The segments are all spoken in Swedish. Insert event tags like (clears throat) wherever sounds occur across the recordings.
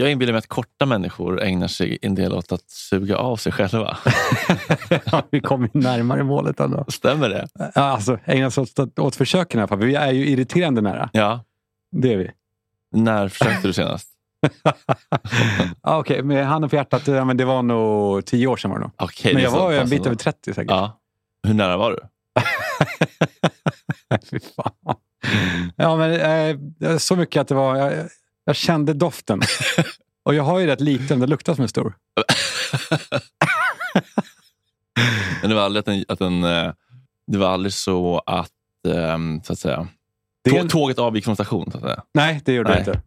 Jag inbillar mig att korta människor ägnar sig en del åt att suga av sig själva. (laughs) Ja, vi kommer närmare målet ändå. Stämmer det? Alltså, ägna oss åt, åt försöken i alla fall. Vi är ju irriterande nära. Ja. Det är vi. När försökte du senast? (laughs) ja, Okej, med handen på hjärtat, men det var nog tio år sedan. Var det nog. Okej, men jag var en bit över 30 säkert. Ja. Hur nära var du? (laughs) Fy fan. Ja, men eh, så mycket att det var... Jag, jag kände doften. (laughs) Och jag har ju rätt liten, det luktar som en stor. Men det var aldrig att en, att en, eh, det var aldrig så att, ehm, så att säga, Det är tå- en- tåget avgick från station. Så att säga. Nej, det gjorde Nej. jag inte.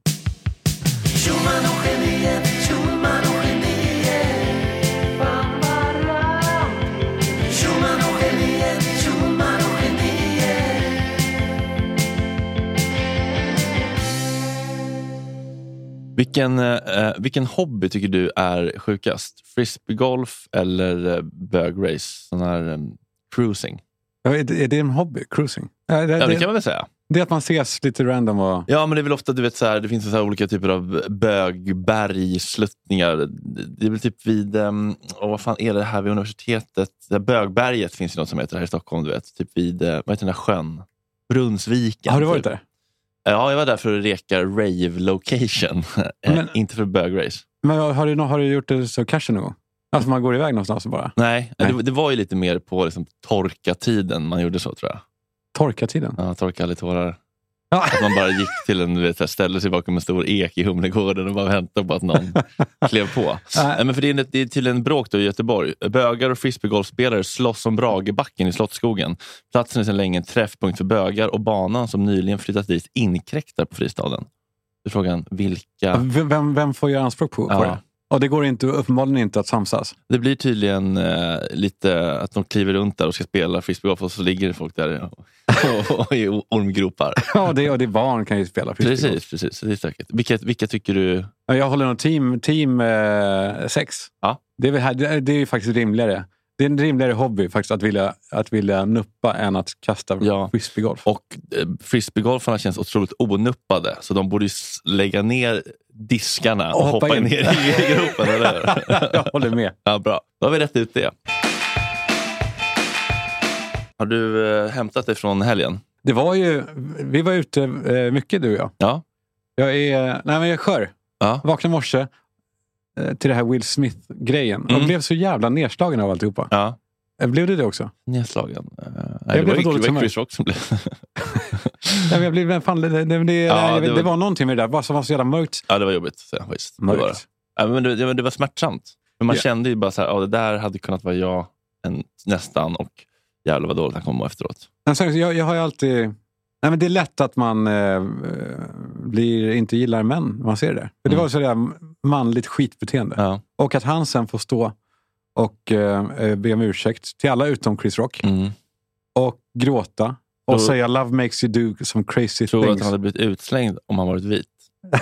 Vilken, eh, vilken hobby tycker du är sjukast? Frisbeegolf eller eh, bögrace? Sån här em, cruising? Ja, Är det, är det en hobby? Cruising? Ja, det, Ja, det kan man väl säga. det är att man ses lite random och... Ja, men det är väl ofta, du vet, så här, det finns så här olika typer av bögbergsluttningar. Det är väl typ vid, um, vad fan är det här vid universitetet? Det här Bögberget finns det något som heter här i Stockholm. Du vet, typ vid, eh, vad heter den där sjön? Brunnsviken. Har du varit typ. där? Ja, jag var där för att reka rave location. (laughs) Eh, Men- Inte för bögrace. Men har du, har du gjort det så cashen någon gång? Alltså man går iväg någonstans bara... Nej, Nej. Det, det var ju lite mer på liksom, torka-tiden man gjorde så tror jag. Torka-tiden? Ja, torka alla tårar. Ja. Att man bara gick till en, vet, ställde sig bakom en stor ek i Humlegården och bara väntade på att någon (laughs) klev på. Nej, men för det, är, det är tydligen bråk då i Göteborg. Bögar och frisbeegolfspelare slåss om Bragebacken i Slottsskogen. Platsen är sedan länge en träffpunkt för bögar och banan som nyligen flyttat dit inkräktar på fristaden. Då är frågan, vilka... Vem, vem, vem får göra anspråk på, på Ja. det? Och det går inte, uppenbarligen inte att samsas. Det blir tydligen eh, lite att de kliver runt där och ska spela frisbeegolf och så ligger det folk där och, (laughs) och, i ormgropar. (laughs) Ja, det, och det är barn kan ju spela frisbeegolf. Precis, precis. Det är stökigt. Vilka, vilka tycker du... Ja, Jag håller nog team, team eh, sex. Ja. Det, är väl det, det är ju faktiskt rimligare. Det är en rimligare hobby faktiskt att vilja, att vilja nuppa än att kasta Ja. frisbeegolf. Och eh, frisbeegolfarna känns otroligt onuppade, så de borde lägga ner diskarna och, Och hoppa hoppa, in. ner i (laughs) gropen, eller? Jag håller med. Ja, bra. Då har vi rätt ut det. Har du eh, hämtat dig från helgen? Det var ju, vi var ute eh, mycket du och jag. Ja. Jag är, nej men jag är skör. Ja. Vaknade i morse eh, till det här Will Smith-grejen Mm. blev så jävla nedslagen av alltihopa. ja. Eh, Blev du det också? Nedslagen? Uh, nej, Jag det blev var ju dåligt det var. Chris Rock som blev... (laughs) Nej, men jag blev, men fan, det, det, det, Ja, jag vet- det det, var- var... någonting med det där bara som var så jävla mörkt. ja, det var jobbigt. Så, faktiskt. Det var det. mörkt. Ja, men det, det, det var smärtsamt. Men man Ja. kände ju bara så här, ja, det där hade kunnat vara jag en, nästan och jävlar vad dåligt han kommer efteråt. Jag, jag har alltid... Nej, men det är lätt att man eh, blir, inte gillar män när man ser det. För det Mm. var sådär manligt skitbeteende. Ja. Och att han sen får stå och eh, eh, be om ursäkt till alla utom Chris Rock. Mm. Och gråta. Och Tror- säga love makes you do some crazy Tror du att things. han hade blivit utslängd om han varit vit? (laughs)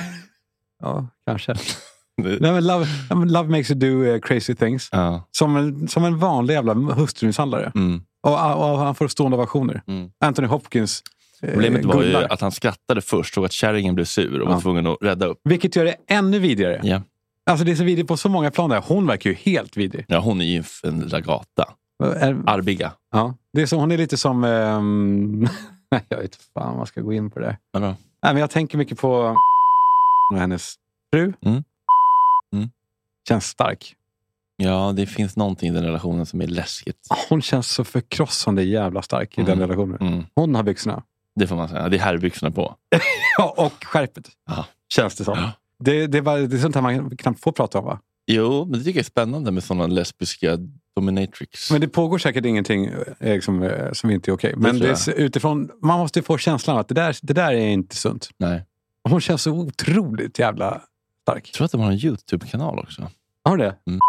Ja, kanske. (laughs) Nej, men love, men love makes you do eh, crazy things. Ja. Som en, som en vanlig jävla hustrumisshandlare. Mm. Och, och han får stående ovationer. Mm. Anthony Hopkins eh, Problemet var ju att han skrattade först, såg att kärringen blev sur och var Ja. tvungen att rädda upp. Vilket gör det ännu vidrigare. Ja. Alltså det är så vidrigt på så många plan. Där. Hon verkar ju helt vidrig. Ja, hon är ju en ragata. Är- Arbiga. Ja, det är så, hon är lite som... (laughs) Nej, jag vet fan om man ska gå in på det. där. Nej, men jag tänker mycket på (laughs) och hennes fru. Mm. Mm. Känns stark. Ja, det finns någonting i den relationen som är läskigt. Hon känns så förkrossande jävla stark i den Mm. relationen. Mm. Hon har byxorna. Det får man säga. Det är herrbyxorna på. (laughs) Ja, och skärpet. Ja. Känns det som. Ja. Det, det, var, det är sånt här man knappt får prata om va? Jo, men det tycker jag är spännande med sådana lesbiska dominatrix. Men det pågår säkert ingenting eh, som, eh, som inte är okej. Men tror det, är utifrån, man måste ju få känslan att det där, det där är inte sunt. Nej. Hon känns så otroligt jävla stark. Jag tror att de har en YouTube-kanal också. Har du det? Mm.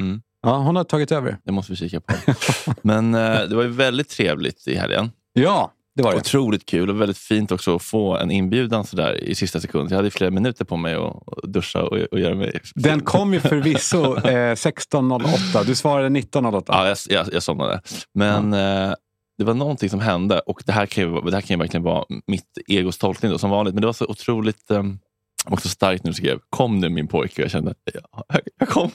Mm. Ja, hon har tagit över. Det måste vi kika på. (laughs) Men eh, det var ju väldigt trevligt i helgen. Ja, det var det. Otroligt kul och väldigt fint också att få en inbjudan sådär i sista sekund. Jag hade flera minuter på mig att duscha och, och göra mig... Den kom ju förvisso eh, 16.08. Du svarade 19.08. Ja, jag, jag, jag somnade. Men eh, det var någonting som hände och det här kan ju, det här kan ju verkligen vara mitt egos tolkning då, som vanligt. Men det var så otroligt eh, också starkt när du skrev kom nu min pojke. Jag kände ja, jag- kommer.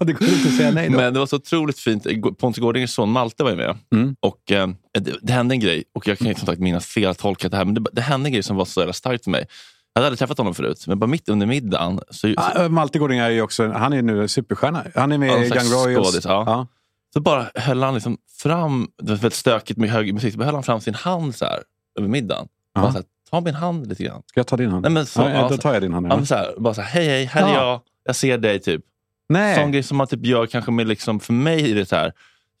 (laughs) det går inte att säga nej då. Men det var så otroligt fint. Pontus Gårdingers son Malte var ju med. Mm. Och eh, det, det hände en grej, och jag kan som sagt minnas fel tolkat det här, men det, det hände en grej som var så jävla starkt för mig. Jag hade aldrig träffat honom förut, men bara mitt under middagen så, Ah, Malte Gårding är ju också, han är nu superstjärna. Han är med Ja, i Young Royals. skådis, ja. Ja. så bara höll han liksom fram, det var väldigt stökigt med hög musik, så höll han fram sin hand så här över middagen. Ja. Bara så här, ta min hand lite grann. Ska jag ta din hand? Nej, men så- ja, ja, då så- tar jag din hand. Ja. Så här, bara så här, hej hej, här är Ja. jag, jag ser dig. typ. Nej. Sån grej som man typ gör kanske med, liksom, för mig är det så här,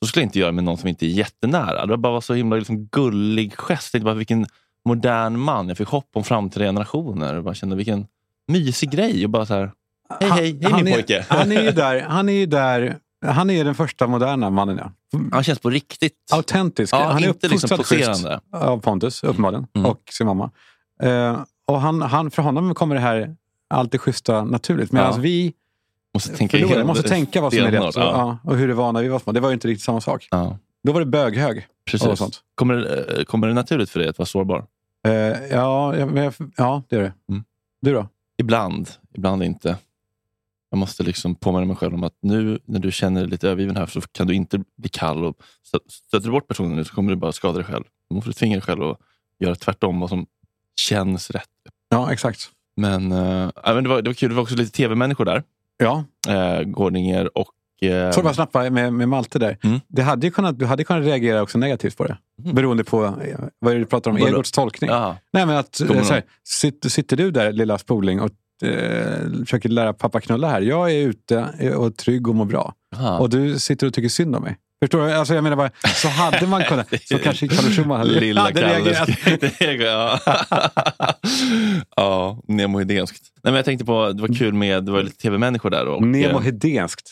så skulle jag inte göra med någon som inte är jättenära. Det var bara så himla liksom, gullig gest. Jag bara vilken modern man. Jag fick hopp om framtida generationer. Jag bara kände vilken mysig grej. Och bara så här, hej hej, hej han min är, pojke. Han är ju där. Han är ju där. Han är den första moderna mannen. Ja. Han känns på riktigt. Autentisk. Ja, han är inte liksom uppfostrad poserande. av Pontus, uppenbarligen. Mm. Och sin mamma. Eh, och han, han, för honom kommer det här allt det schyssta naturligt. Medan Ja. vi Måste tänka, förlorar, helt- måste tänka vad som är rätt. Ja. och hur det var när vi var små. Det var ju inte riktigt samma sak. Ja, Då var det böghög. precis. Sånt. Kommer, det- eh, kommer det naturligt för dig att vara sårbar? Eh, ja, ja, ja, det är det. Mm. Du då? Ibland, ibland inte. Jag måste liksom påminna mig själv om att nu när du känner dig lite övergiven här så kan du inte bli kall. Och stöter du bort personen nu så kommer du bara skada dig själv. Då måste du tvinga dig själv att göra tvärtom vad som känns rätt. Ja, exakt. Men, äh, men det, var, det var kul, det var också lite tv-människor där. Ja, Äh, Gårdinger och... Så bara snabbt bara med, med Malte där. Mm. Det hade ju kunnat, du hade kunnat reagera också negativt på det. Mm. Beroende på eh, vad du pratar om? Egorts tolkning. Nej, men att, eh, så här, sitter, sitter du där, lilla spoling, och eh, försöker lära pappa knulla här. Jag är ute och trygg och mår bra. aha. Och du sitter och tycker synd om mig. Förstår du? Alltså, jag menar bara, så hade man kunnat... (laughs) Så kanske Kalle Schumann hade, Lilla hade reagerat. Ja. (laughs) ja, Nemo Hedenskt. Nej, men jag tänkte på, det var kul med, det var lite tv-människor där. Och, Nemo Hedenskt.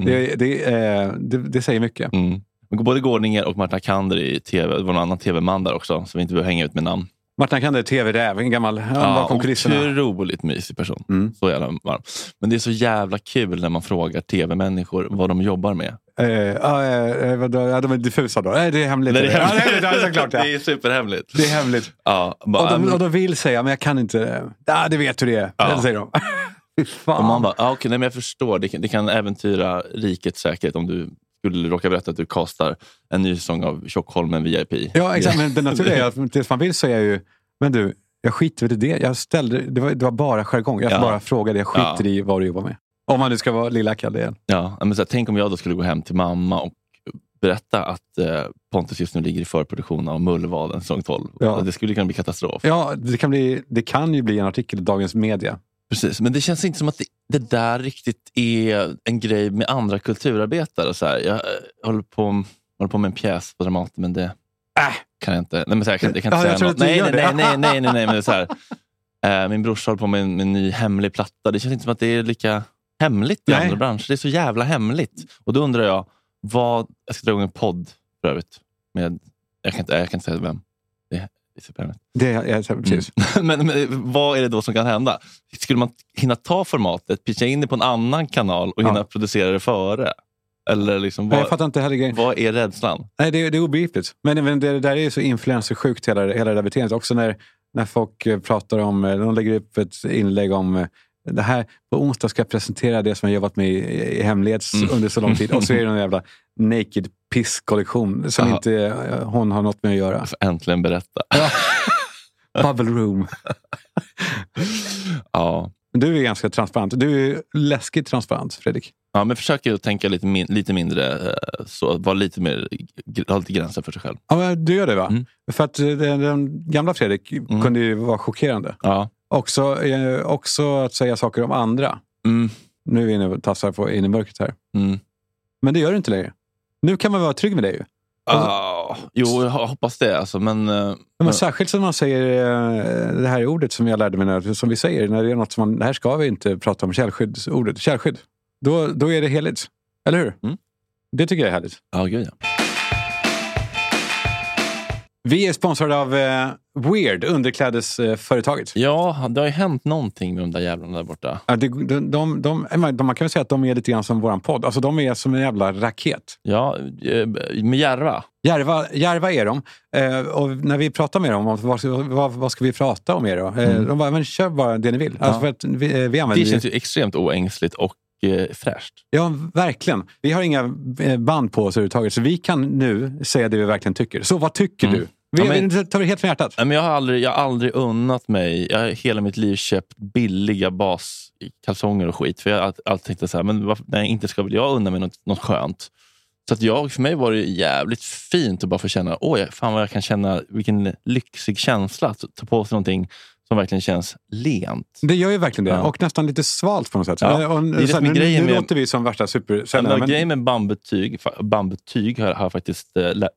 mm. Det, det, eh, det, det säger mycket. Mm. Både Gårdinger och Martina Kander i tv. Det var en annan tv-man där också, så vi inte behöver hänga ut med namn. Martin Kander, tv-räv, en gammal ja, bakom kulisserna. otroligt mysig person. Mm. Så jävla varm. Men det är så jävla kul när man frågar tv-människor vad de jobbar med. Eh, ja, eh, vadå? ja, de är diffusa då. Nej, det är hemligt. Nej, det, är hemligt. det, är, det är klart. Ja. det är superhemligt. Det är hemligt. Ja, Och bara, de, och de vill säga, men jag kan inte. Ja, det vet hur det är. Ja. Det säger de. (laughs) Fan. och man bara, ah, okej, nej, men jag förstår. Det kan, det kan äventyra rikets säkerhet om du skulle råka berätta att du kastar en ny säsong av Tjockholmen VIP. Ja, exakt. Men (laughs) det naturliga är att man vill säga är ju, men du, jag skiter i det. Jag ställde, det, var, det var bara jargong. Jag Ja. bara frågade, jag skiter Ja. i vad du jobbar med. Om man nu ska vara lilla Kalle igen. Ja, men så här, tänk om jag då skulle gå hem till mamma och berätta att eh, Pontus just nu ligger i förproduktion av Mullvaden säsong 12. Ja. Det skulle kunna bli katastrof. Ja, det kan, bli, det kan ju bli en artikel i Dagens Media. Precis, men det känns inte som att det, där riktigt är en grej med andra kulturarbetare. Så här. Jag eh, håller på, håller på med en pjäs på Dramaten, men det Äh. kan jag inte. Nej, men så här, jag kan, jag kan Ja, inte jag säga något. Nej, nej, nej, nej, nej, nej, nej, men så här. (laughs) Eh, min brorsa håller på med en, med en ny hemlig platta. Det känns inte som att det är lika hemligt i andra branscher. Det är så jävla hemligt. Och då undrar jag, vad, jag ska dra igång en podd för övrigt. Med, jag, kan inte, jag kan inte säga vem. Det är, det jag, precis. Mm. (laughs) men, men vad är det då som kan hända? Skulle man hinna ta formatet, pitcha in det på en annan kanal och Ja. hinna producera det före? Eller liksom, Nej, jag vad, fattar inte heller grejen. vad är rädslan? Nej, det, det är obegripligt. Men, men det, det där är så influencersjukt, hela, hela det där beteendet. Också när, när folk eh, pratar om, eh, de lägger upp ett inlägg om eh, det här, på onsdag ska jag presentera det som jag jobbat med i, i hemlighet Mm. under så lång tid. Och så är det en jävla (laughs) naked piss-kollektion som Aha. inte eh, hon har något med att göra. Jag får äntligen berätta. Ja. (laughs) Bubble room. ja. Du är ganska transparent. Du är läskigt transparent, Fredrik. Ja, men försöker tänka lite, min, lite mindre, eh, så, vara lite mer, ha lite gränser för sig själv. Ja, men du gör det va? Mm. För att eh, den, den gamla Fredrik kunde ju vara chockerande. Ja. Också, eh, också att säga saker om andra. Mm. Nu är vi inne tassar på in i mörkret här. Mm. Men det gör du inte längre. Nu kan man vara trygg med det ju. Ah, jo, jag hoppas det. Alltså, men, eh, Men särskilt som man säger eh, det här ordet som jag lärde mig, när, som vi säger, när det är något som man, det här ska vi inte prata om, källskyddsordet, källskydd. Då, då är det heligt. Eller hur? Mm. Det tycker jag är härligt. ja, gud ja. Vi är sponsrade av eh, Weird, underklädesföretaget. Ja, det har ju hänt någonting med de där jävlarna där borta. Ja, det- de, de, de, de, man kan väl säga att de är lite grann som våran podd. Alltså, de är som en jävla raket. Ja, eh, med Järva. Järva, Järva är de. Eh, och när vi pratar med dem, om vad, ska- vad, vad ska vi prata om er då? Eh, De bara, men kör bara det ni vill. Alltså, att vi, eh, vi använder Det känns ju extremt oängsligt och eh, fräscht. Ja, verkligen. Vi har inga eh, band på oss överhuvudtaget, så vi kan nu säga det vi verkligen tycker. Så vad tycker du? Vi, Mm. Ja, men- tar det helt från hjärtat. Men jag, har aldrig, jag har aldrig unnat mig, jag har hela mitt liv köpt billiga baskalsonger och skit. För jag har alltid, tänkt så här, men varför, nej, inte ska väl jag unna mig något, något skönt. Så att jag, för mig var det jävligt fint att bara få känna, åh, fan vad jag kan känna, vilken lyxig känsla att ta på sig någonting som verkligen känns lent. Det gör ju verkligen det. Ja. Och nästan lite svalt på något sätt. Ja, och, det är så nu nu med- låter vi som värsta supersäljare. men... Grejen med bambutyg, bambutyg har, har jag faktiskt eh, lä,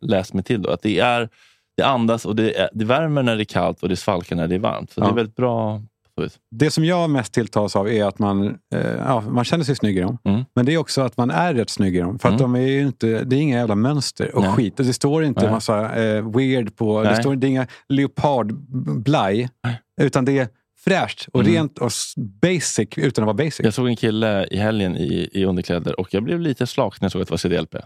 läst mig till. Då, att det, är, det andas och det, är, det värmer när det är kallt och det svalkar när det är varmt. Så Ja. det är väldigt bra. Vis. det som jag mest tilltas av är att man, eh, ja, man känner sig snygg i dem. Mm. Men det är också att man är rätt snygg i dem. För att Mm. de är inte, det är inga jävla mönster och Nej. skit. Det står inte Nej. massa eh, weird på... Det, står, det är inga leopardblaj. Utan det är fräscht och Mm. rent och basic utan att vara basic. Jag såg en kille i helgen i, i underkläder och jag blev lite slak när jag såg att det var CDLP.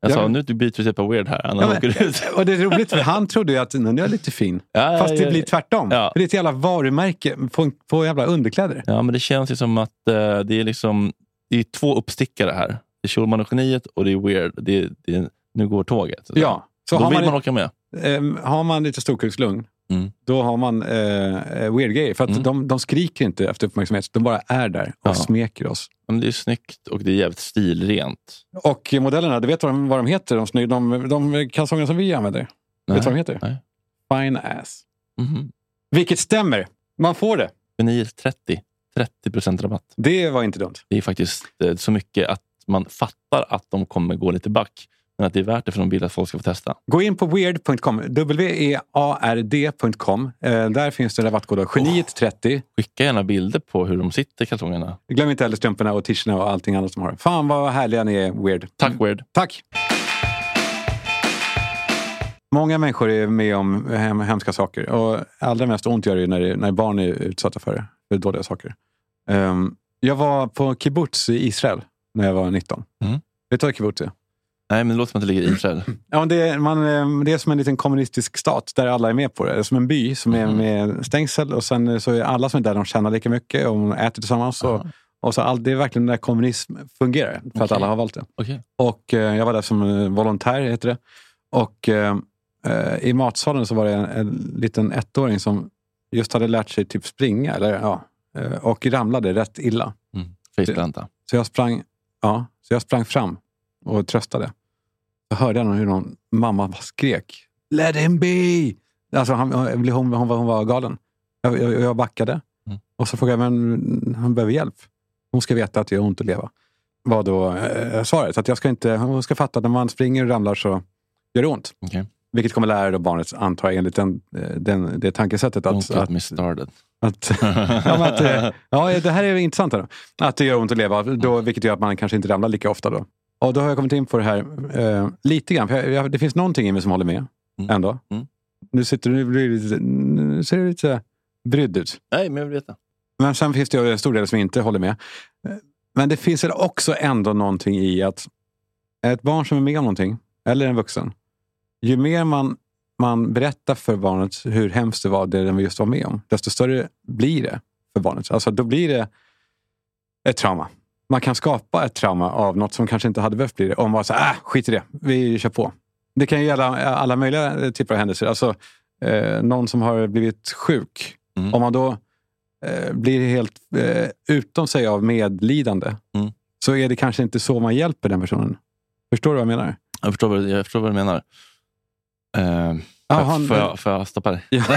Ja. Jag sa, Ja. nu byter vi på weird här. Annars Ja, men- åker du ut. (laughs) Och det är roligt för han trodde ju att nu är jag lite fin. (laughs) Ja, Fast det blir tvärtom. Ja. För det är ett jävla varumärke på, på jävla underkläder. Ja, men det känns ju som att eh, det är liksom det är två uppstickare här. Det är Schulman och geniet och det är weird. Det är, det är, nu går tåget. Så Ja. Så Då vill man, man åka med. eh, har man lite storkukslugn, Mm. då har man eh, eh, weird grejer. För att Mm. de, de skriker inte efter uppmärksamhet, de bara är där och Ja. smeker oss. Men det är snyggt och det är jävligt stilrent. Och modellerna, du vet vad de, vad de heter? De, snygg- de, de kalsongerna som vi använder. Vet du vad de heter? Nej. Fine ass. Mhm. Vilket stämmer. Man får det. Geniet 30. 30 procent rabatt. Det var inte dumt. Det är faktiskt eh, så mycket att man fattar att de kommer gå lite back. Men att det är värt det för de vill att folk ska få testa. Gå in på weird.com, w-e-a-r-d.com. Eh, där finns det rabattkod geniet30. Skicka gärna bilder på hur de sitter kalsongerna. Glöm inte heller strumporna och t-shirtarna och allting annat som har. Fan vad härliga ni är, Weird. Tack Weird. Tack! Många människor är med om hem, hemska saker. Och allra mest ont gör det när, när barn är utsatta för. För dåliga saker. Ehm, jag var på kibbutz i Israel när jag var 19. Mm. Vet du vad kibbutz är? Nej, men det låter som att det ligger i (clears throat) Israel. Ja, det, är, man, eh, det är som en liten kommunistisk stat där alla är med på det. Det är som en by som är Mhm. med stängsel och sen så är alla som är där de tjänar lika mycket och de äter tillsammans. Och, och så all, det är verkligen där kommunism fungerar för att Okej. alla har valt det. Okej. Och eh, jag var där som eh, volontär, heter det. Och eh, eh, i matsalen så var det en, en liten ettåring som just hade lärt sig typ springa. Eller, ja, eh, och ramlade rätt illa. Mm. Faceplanta. Så jag sprang, ja, så jag sprang fram och tröstade. Så hörde jag hur någon mamma skrek. Let him be! Alltså han, hon, hon, hon, var, hon var galen. Jag, jag, jag backade. Mm. Och så frågade jag, men han behöver hjälp. Hon ska veta att det gör ont att leva. Var då eh, svaret. Att jag ska inte, hon ska fatta att när man springer och ramlar så gör det ont. Okej. Vilket kommer lära då barnet, antar jag, enligt den, den, det tankesättet. Att, Don't get me started. att, ja, att, eh, (laughs) ja, det här är intressant. Här då. Att det gör ont att leva, då, vilket gör att man kanske inte ramlar lika ofta. Då. Och då har jag kommit in på det här eh, lite grann. Jag, jag, det finns någonting i mig som håller med Mm. ändå. Mm. Nu, sitter, du- nu, blir nu ser du lite brydd ut. Nej, men jag vill veta. Men sen finns det en stor del som inte håller med. Men det finns väl också ändå någonting i att ett barn som är med om någonting, eller en vuxen, ju mer man, man berättar för barnet hur hemskt det var, det den just var med om, desto större blir det för barnet. Alltså då blir det ett trauma. Man kan skapa ett trauma av något som kanske inte hade behövt bli det. Om man säger, äh, skit i det, vi kör på. Det kan ju gälla alla möjliga typer av händelser. Alltså, eh, någon som har blivit sjuk. Mm. Om man då eh, blir helt eh, utom sig av medlidande Mm. så är det kanske inte så man hjälper den personen. Förstår du vad jag menar? Jag förstår, jag förstår vad du menar. Eh, Ja, får, han- får, jag, får jag stoppa dig? Ja. (laughs)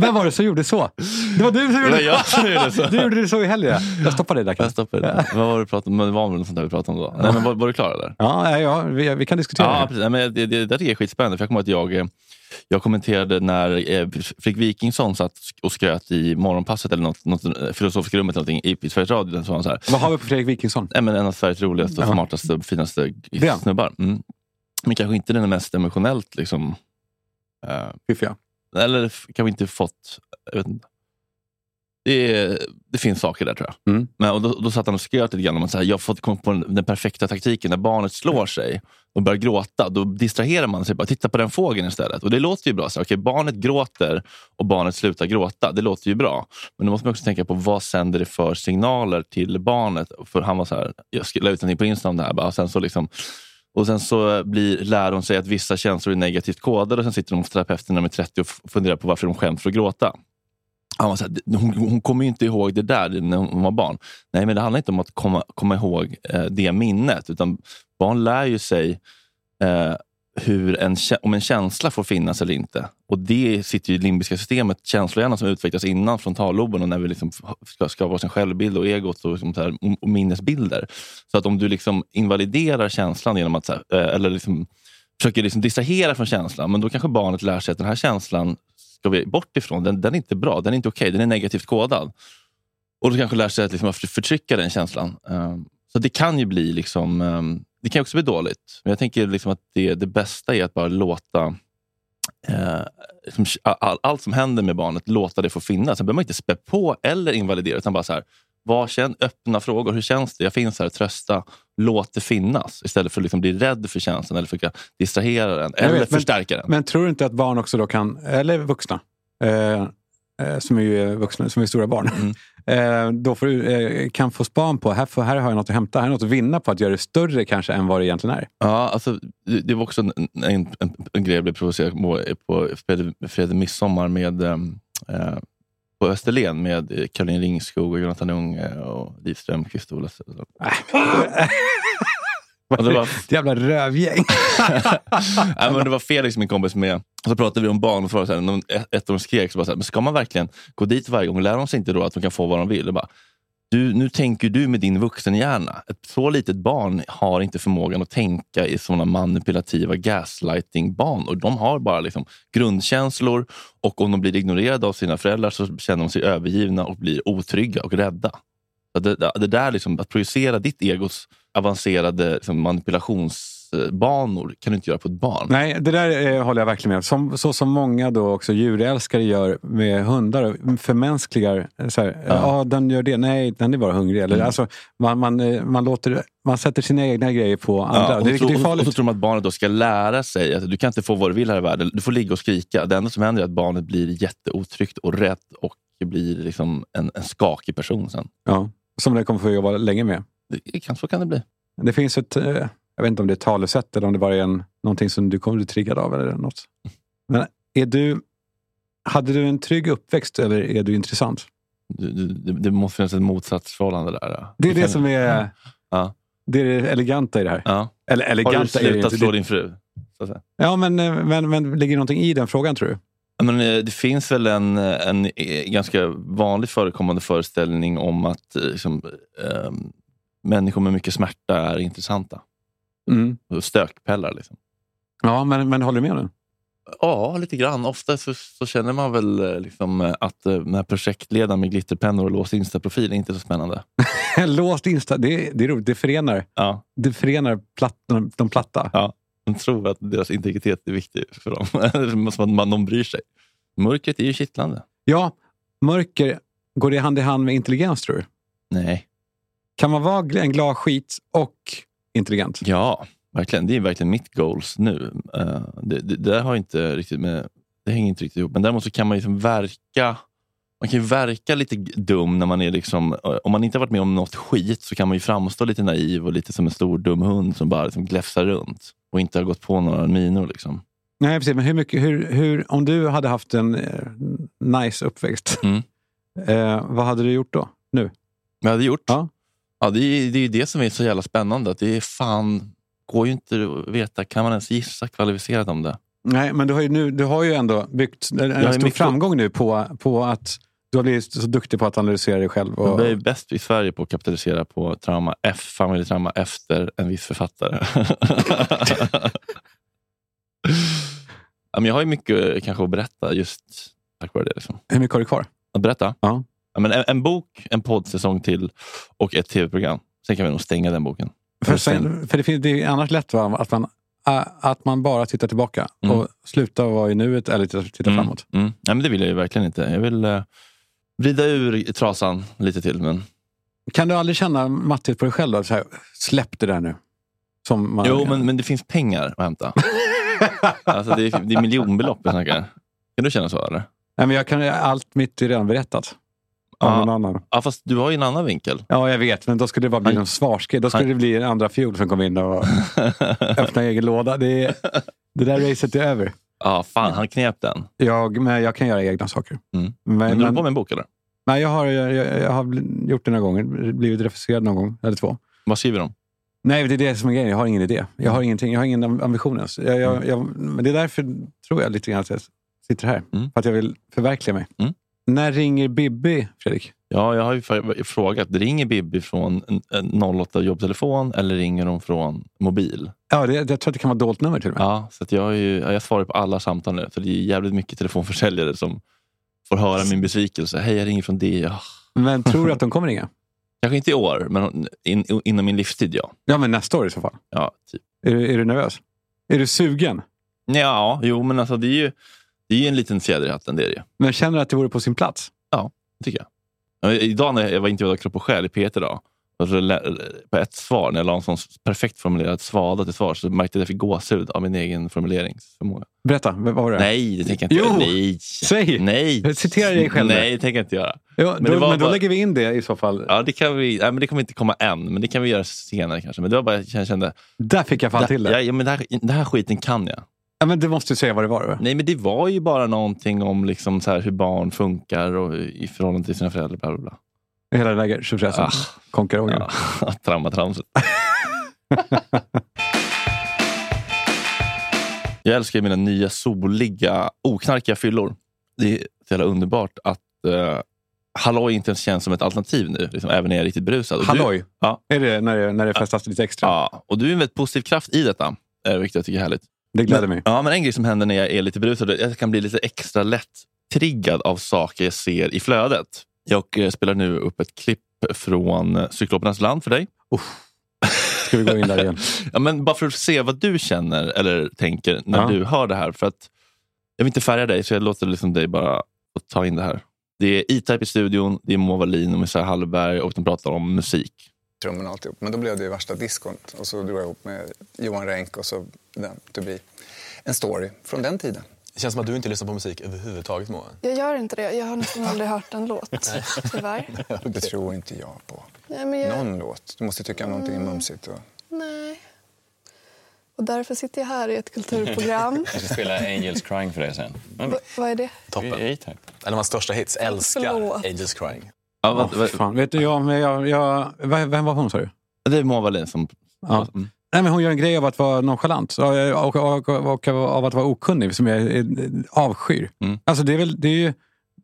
Vem var det som gjorde så? Det var du som Det gjorde jag som gjorde så. Du gjorde det så i helgen. Jag stoppar dig där. Jag stoppar dig. Vad var det, du pratade om? Men Det var väl något sånt där vi pratade om då? Nej, men var, var du klar eller? Ja, ja vi, vi kan diskutera Ja, det. precis. Nej, Men det, det, det är skitspännande. För jag kommer att jag, eh, jag kommenterade när eh, Fredrik Wikingsson satt och skröt i Morgonpasset eller något, något filosofiskt rummet eller någonting i Sveriges Radio. Så han så här, Vad har vi på Fredrik Wikingsson? Nej, men en av Sveriges roligaste, och Ja. smartaste och finaste Det snubbar. Mm. Men kanske inte den mest emotionellt liksom, eh, Fiffiga. Eller f- kanske inte fått... Jag vet inte. Det, det finns saker där tror jag. Mm. Men, och då, då satt han och skröt lite grann om att så här, jag har fått komma på den, den perfekta taktiken. När barnet slår sig och börjar gråta, då distraherar man sig. bara Titta på den fågeln istället. Och det låter ju bra. Så, okej, barnet gråter och barnet slutar gråta. Det låter ju bra. Men då måste man också tänka på vad sänder det för signaler till barnet. För han var så här, jag skrev ut någonting på Insta om det här. Bara, och sen så liksom, och sen så blir, lär hon sig att vissa känslor är negativt kodade och sen sitter de hos terapeuten när de är 30 och funderar på varför de skäms för att gråta. Han var så här, hon, hon kommer ju inte ihåg det där när hon var barn. Nej, men det handlar inte om att komma, komma ihåg eh, det minnet. Utan barn lär ju sig eh, hur en, om en känsla får finnas eller inte. Och Det sitter ju i limbiska systemet, känslohjärnan som utvecklas innan frontalloben och när vi liksom ska skapa oss en självbild och egot och, liksom så här, och- minnesbilder. Så att om du liksom invaliderar känslan genom att så här, eh, eller liksom, försöker liksom distrahera från känslan, men då kanske barnet lär sig att den här känslan ska vi bort ifrån. Den, den är inte bra, den är inte okej, den är negativt kodad. Och då kanske lär sig att liksom förtrycka den känslan. Ehm, så det kan ju bli liksom, ehm, det kan också bli dåligt. Men jag tänker liksom att det, det bästa är att bara låta eh, liksom, all, allt som händer med barnet, låta det få finnas. Sen behöver man inte spä på eller invalidera, utan bara så här, vad känn, öppna frågor. Hur känns det? Jag finns här, trösta. Låt det finnas. Istället för att liksom bli rädd för känslan eller försöka distrahera den eller vet, men- förstärka den. Men tror du inte att barn också då kan, eller vuxna, eh, som är ju vuxna, som är stora barn, Mm. (laughs) eh, då du, eh, kan få span på, här, får, här har jag något att hämta, här har jag något att vinna på att göra det större kanske än vad det egentligen är. Ja, alltså, det, var också en, en, en, en grej jag blev provocerad på, på Fredrik Midsommar med, ehm, eh, på Österlen med eh, Caroline Ringskog, och Jonathan Unge och Liv Strömquist. Och Lasse- (laughs) Och det var, Ett (laughs) jävla rövgäng. (laughs) Nej, men det var Felix, min kompis, med. Och så pratade vi om barn och någon- ett av dem skrek, så bara så här, men ska man verkligen gå dit varje gång? Lär de sig inte då att de kan få vad de vill? Och bara, du, nu tänker du med din vuxenhjärna. Ett så litet barn har inte förmågan att tänka i sådana manipulativa gaslighting-banor. De har bara liksom grundkänslor och om de blir ignorerade av sina föräldrar så känner de sig övergivna och blir otrygga och rädda. Så det, det där liksom, att projicera ditt egos avancerade liksom, manipulationsbanor kan du inte göra på ett barn. Nej, det där eh, håller jag verkligen med som, Så som många då också djurälskare gör med hundar. Förmänskligar. Så här, ja. den gör det. Nej, den är bara hungrig. Eller, Mm. alltså, man, man, eh, man, låter, man sätter sina egna grejer på andra. Ja, och, det, så, det är och, farligt. och så tror de att barnet då ska lära sig att du kan inte få vad du vill här i världen. Du får ligga och skrika. Det enda som händer är att barnet blir jätteotryggt och rädd och blir liksom en, en skakig person sen. Ja, som det kommer få jobba länge med. Det, kan, så kan det bli. Det finns ett, eh, jag vet inte om det är ett talesätt eller om det bara är en, någonting som du kommer bli triggad av. eller något. Men är du, hade du en trygg uppväxt eller är du intressant? Du, du, det, det måste finnas ett motsatsförhållande där. ja. Det är Du det kan- som är Ja. det, är det eleganta i det här. Ja. Eller Har du eleganta är det slutat slå Det- din fru? Ja, men, eh, men, men ligger det någonting i den frågan tror du? Men, eh, det finns väl en, en eh, ganska vanligt förekommande föreställning om att eh, liksom, eh, människor med mycket smärta är intressanta. Mm. Stökpellar. Liksom. Ja, men, men håller du med den? Ja, lite grann. Ofta så, så känner man väl eh, liksom, eh, att eh, den här projektledaren med glitterpennor och låst Insta-profil är inte så spännande. (laughs) Låst Insta, det, det är roligt. Det förenar, Ja, det förenar platt, de platta. ja. De (laughs) tror att deras integritet är viktig för dem. (laughs) Som att man, de bryr sig. Mörkret är ju kittlande. Ja, mörker, går det hand i hand med intelligens tror du? Nej. Kan man vara en glad skit och intelligent? Ja, verkligen. Det är verkligen mitt goals nu. Eh, det, det, det har inte riktigt med... Det hänger inte riktigt ihop. Men däremot så kan man liksom verka... Man kan ju verka lite dum när man är liksom... eh, Om man inte har varit med om något skit så kan man ju framstå lite naiv och lite som en stor dum hund som bara liksom gläfsar runt och inte har gått på några minor. Liksom. Nej, precis. Men hur mycket, hur, hur, om du hade haft en eh, nice uppväxt, Mm. (laughs) eh, vad hade du gjort då? Nu? Vad jag hade gjort? Ja. Ja, det, är, det är det som är så jävla spännande. Att det är fan, går ju inte att veta. Kan man ens gissa kvalificerat om det? Nej, men du har ju, nu, du har ju ändå byggt en, en stor mycket- framgång nu på, på att du har blivit så duktig på att analysera dig själv. Och, Jag är bäst i Sverige på att kapitalisera på trauma F, familjetrauma efter en viss författare. (laughs) jag har ju mycket kanske att berätta just tack vare det. Liksom. hur mycket har du kvar? Att berätta? Ja. Ja, men en, en bok, en poddsäsong till och ett tv-program. Sen kan vi nog stänga den boken. För, sen, för det, finns, det är annars lätt va? Att, man, att man bara tittar tillbaka Mm. och slutar vara i nuet eller titta, titta Mm, framåt. Mm. Nej, men det vill jag ju verkligen inte. Jag vill eh, vrida ur trasan lite till. Men... Kan du aldrig känna mattighet på dig själv? Då? Så här, släpp det där nu. Som man, Jo, men, men det finns pengar att hämta. (laughs) alltså, det, är, det är miljonbelopp jag snackar. Kan du känna så? Eller? Nej, men jag kan, allt mitt är redan berättat. Ja. Ja, fast du har ju en annan vinkel. Ja, jag vet. Men då skulle det bara bli Han- en svarsgrej. Då skulle Han- det bli en andra fjol som kom in och (laughs) öppnade egen låda. Det, det där racet är över. Ja, fan, han knep den. Jag, men jag kan göra egna saker. Mm. Men, Men, du men, på med en bok eller? nej, jag, har, jag, jag, har gjort det några gånger. Blivit refuserad någon gång, eller två. Vad skriver de? Nej, det är det som är grejen. Jag har ingen idé. Jag har, ingenting, jag har ingen am- ambition ens. Jag, jag, jag, men det är därför, tror jag, lite grann att jag sitter här. Mm. För att jag vill förverkliga mig. Mm. När ringer Bibi, Fredrik? Ja, jag har ju frågat. Ringer Bibi från en, en 08 jobbtelefon eller ringer de från mobil? Ja, det, jag tror att det kan vara dolt nummer till och med. Ja, så jag, ju, ja, jag svarar på alla samtal nu. Så det är jävligt mycket telefonförsäljare som får höra min besvikelse. Hej, jag ringer från det. Ja. Men tror du att de kommer ringa? (laughs) Kanske inte i år, men in, inom min livstid, ja. Ja, men nästa år i så fall. Ja, typ. Är är du nervös? Är du sugen? ja jo, men alltså, det är ju det är ju en liten fjäder i hatten. Det är det ju. Men känner du att det vore på sin plats? tycker jag. Ja, Idag när jag var intervjuad av Kropp och Själ i P1 idag, på ett svar, när jag la en sån perfekt formulerad svada till svar, så märkte jag att jag fick gåshud av min egen formuleringsförmåga. Berätta, vad var det? Nej, det tänker jag inte Jo! göra. Nej. Säg! Nej. Citera dig själv. Nej, det tänker jag inte göra. Jo, Men då, det men, då bara- lägger vi in det i så fall. Ja, det, kan vi, nej, men det kommer inte komma än, men det kan vi göra senare kanske. Men det var bara jag kände, Där fick jag fan till det. Ja, ja, men det, här, det här skiten kan jag. Ja, men du måste säga vad det var. Då. Nej, men det var ju bara någonting om liksom så här, hur barn funkar och i förhållande till sina föräldrar. Bla, bla, bla. Hela den där tjofräsen. Ah. Konkarongen. Ja, (laughs) Traumatramset. (laughs) jag älskar mina nya soliga, oknarkiga fyllor. Det är så jävla underbart att uh, Halloj inte ens känns som ett alternativ nu, liksom, även när jag är riktigt berusad. Halloj! Ja. Är det när det, när det festas lite extra? Ja, och du är en väldigt positiv kraft i detta, eh, vilket jag tycker är härligt. Det gläder men, mig. Ja, men en grej som händer när jag är lite berusad, jag kan bli lite extra lätt triggad av saker jag ser i flödet. Jag eh, spelar nu upp ett klipp från eh, Cyklopernas land för dig. Ska vi gå in där igen? (laughs) Ja, men bara för att se vad du känner eller tänker när Ja. du hör det här. För att Jag vill inte färga dig, så jag låter liksom dig bara ta in det här. Det är E-Type i studion, det är Moa Wallin och Messiah Hallberg och de pratar om musik. trummorna och alltihop. Men då blev det värsta diskont. Och så drog jag ihop med Johan Renck och så den, to be. En story från den tiden. Det känns som att du inte lyssnar på musik överhuvudtaget Moa. Jag gör inte det. Jag har nästan aldrig (laughs) hört en låt, tyvärr. (laughs) Det tror inte jag på. Nej, men jag... Någon låt. Du måste tycka någonting är mumsigt. Och... Nej. Och därför sitter jag här i ett kulturprogram. (laughs) Jag ska spela Angels Crying för dig sen. Va, vad är det? Toppen. A-Type. En av hans största hits. Älskar Förlåt. Angels Crying. Ja, vad, vad, fan. Vet du, jag, men jag, jag, vem vem var hon sa du? det är Moa Wallin som... Ja. Mm. Nej, men hon gör en grej av att vara nonchalant och, och, och, och, av att vara okunnig som jag avskyr. Mm. Alltså det är väl det är ju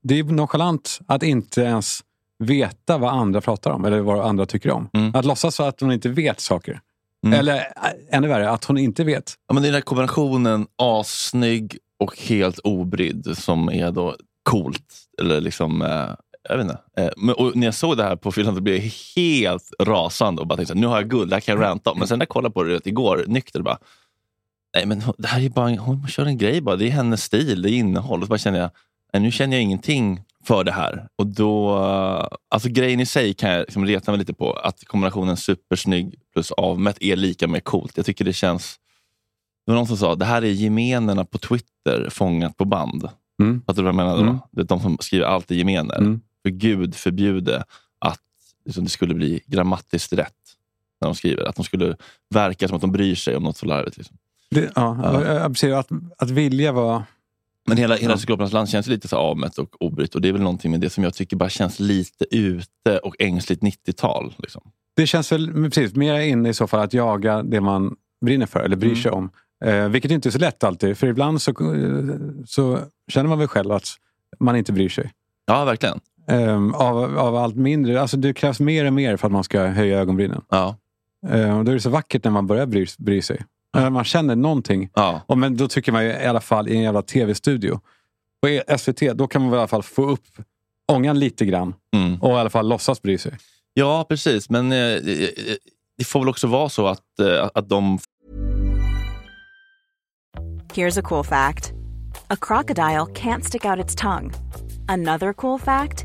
det är nonchalant att inte ens veta vad andra pratar om eller vad andra tycker om. Mm. Att låtsas så att hon inte vet saker. Mm. Eller ännu värre, att hon inte vet. Ja, men det är den här kombinationen assnygg och helt obrydd som är då coolt. Eller liksom, eh, jag vet inte. Eh, men, och när jag såg det här på så blev jag helt rasande och bara tänkte nu har jag guld, det här kan jag ranta om. Men sen när jag kollade på det igår nykter bara, nej men det här är bara, hon kör en grej bara. Det är hennes stil, det är innehåll. Och så bara känner jag, nej, nu känner jag ingenting för det här. Och då, alltså grejen i sig kan jag liksom reta mig lite på. Att kombinationen supersnygg plus avmätt är lika med coolt. Jag tycker det känns det var någon som sa det här är gemenerna på Twitter fångat på band. Mm. Fattar du vad jag menar? Mm. Då? Det är de som skriver allt i gemener. Mm. För Gud förbjude att liksom, det skulle bli grammatiskt rätt när de skriver. Att de skulle verka som att de bryr sig om något så larvigt. Liksom. Det, ja, ja. Att, att vilja vara... Men hela, hela. Cyklopernas land känns lite så avmätt och obrytt. Och det är väl någonting med det som jag tycker bara känns lite ute och ängsligt 90-tal. Liksom. Det känns väl precis, mer inne i så fall att jaga det man brinner för eller bryr Mm. sig om. Eh, vilket inte är så lätt alltid. För ibland så, så känner man väl själv att man inte bryr sig. Ja, verkligen. Eh, av, av allt mindre. Alltså det krävs mer och mer för att man ska höja ögonbrynen. Ja. Eh, och då är det så vackert när man börjar bry, bry sig. När man känner någonting. Ja. Och men då tycker man ju i alla fall i en jävla tv-studio. På E- SVT, då kan man väl i alla fall få upp ångan lite grann. Mm. Och i alla fall låtsas bry sig. ja, precis. Men eh, eh, det får väl också vara så att, eh, att de Here's a cool fact a crocodile can't stick out its tongue. Another cool fact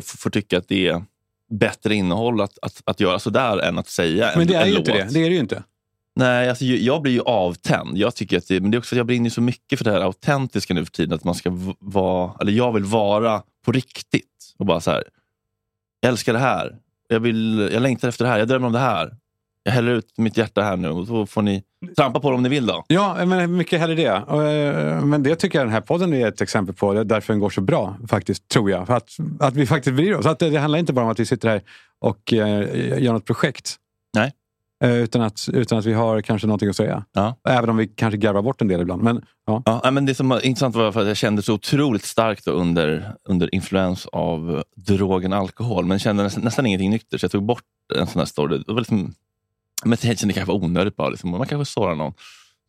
Får, tycka att det är bättre innehåll att, att, att göra sådär än att säga en, Men det är ju låt. inte det. Det är det ju inte. Nej, alltså, jag- blir ju avtänd. Jag tycker att det, men det är också att jag brinner så mycket för det här autentiska nu för tiden. Att man ska vara, eller jag vill vara på riktigt. Och bara så här, jag älskar det här. Jag, vill, jag längtar efter det här. Jag drömmer om det här. Jag häller ut mitt hjärta här nu och så får ni trampa på det om ni vill. då. Ja, men mycket hellre det. Eh, Men det tycker jag den här podden är ett exempel på. Det är därför den går så bra, faktiskt, tror jag. För att, att vi faktiskt bryr oss. Att det, det handlar inte bara om att vi sitter här och eh, gör något projekt. Nej. Eh, utan, att, utan att vi har kanske någonting att säga. Ja. Även om vi kanske garvar bort en del ibland. Men, ja. Ja, men det som var intressant var för att jag kände så otroligt starkt under, under influens av drogen alkohol. Men kände nästan, nästan ingenting nykter. Så jag tog bort en sån här story. Det var liksom, men jag kände det kanske var onödigt bara. Liksom. Man kanske sårar någon.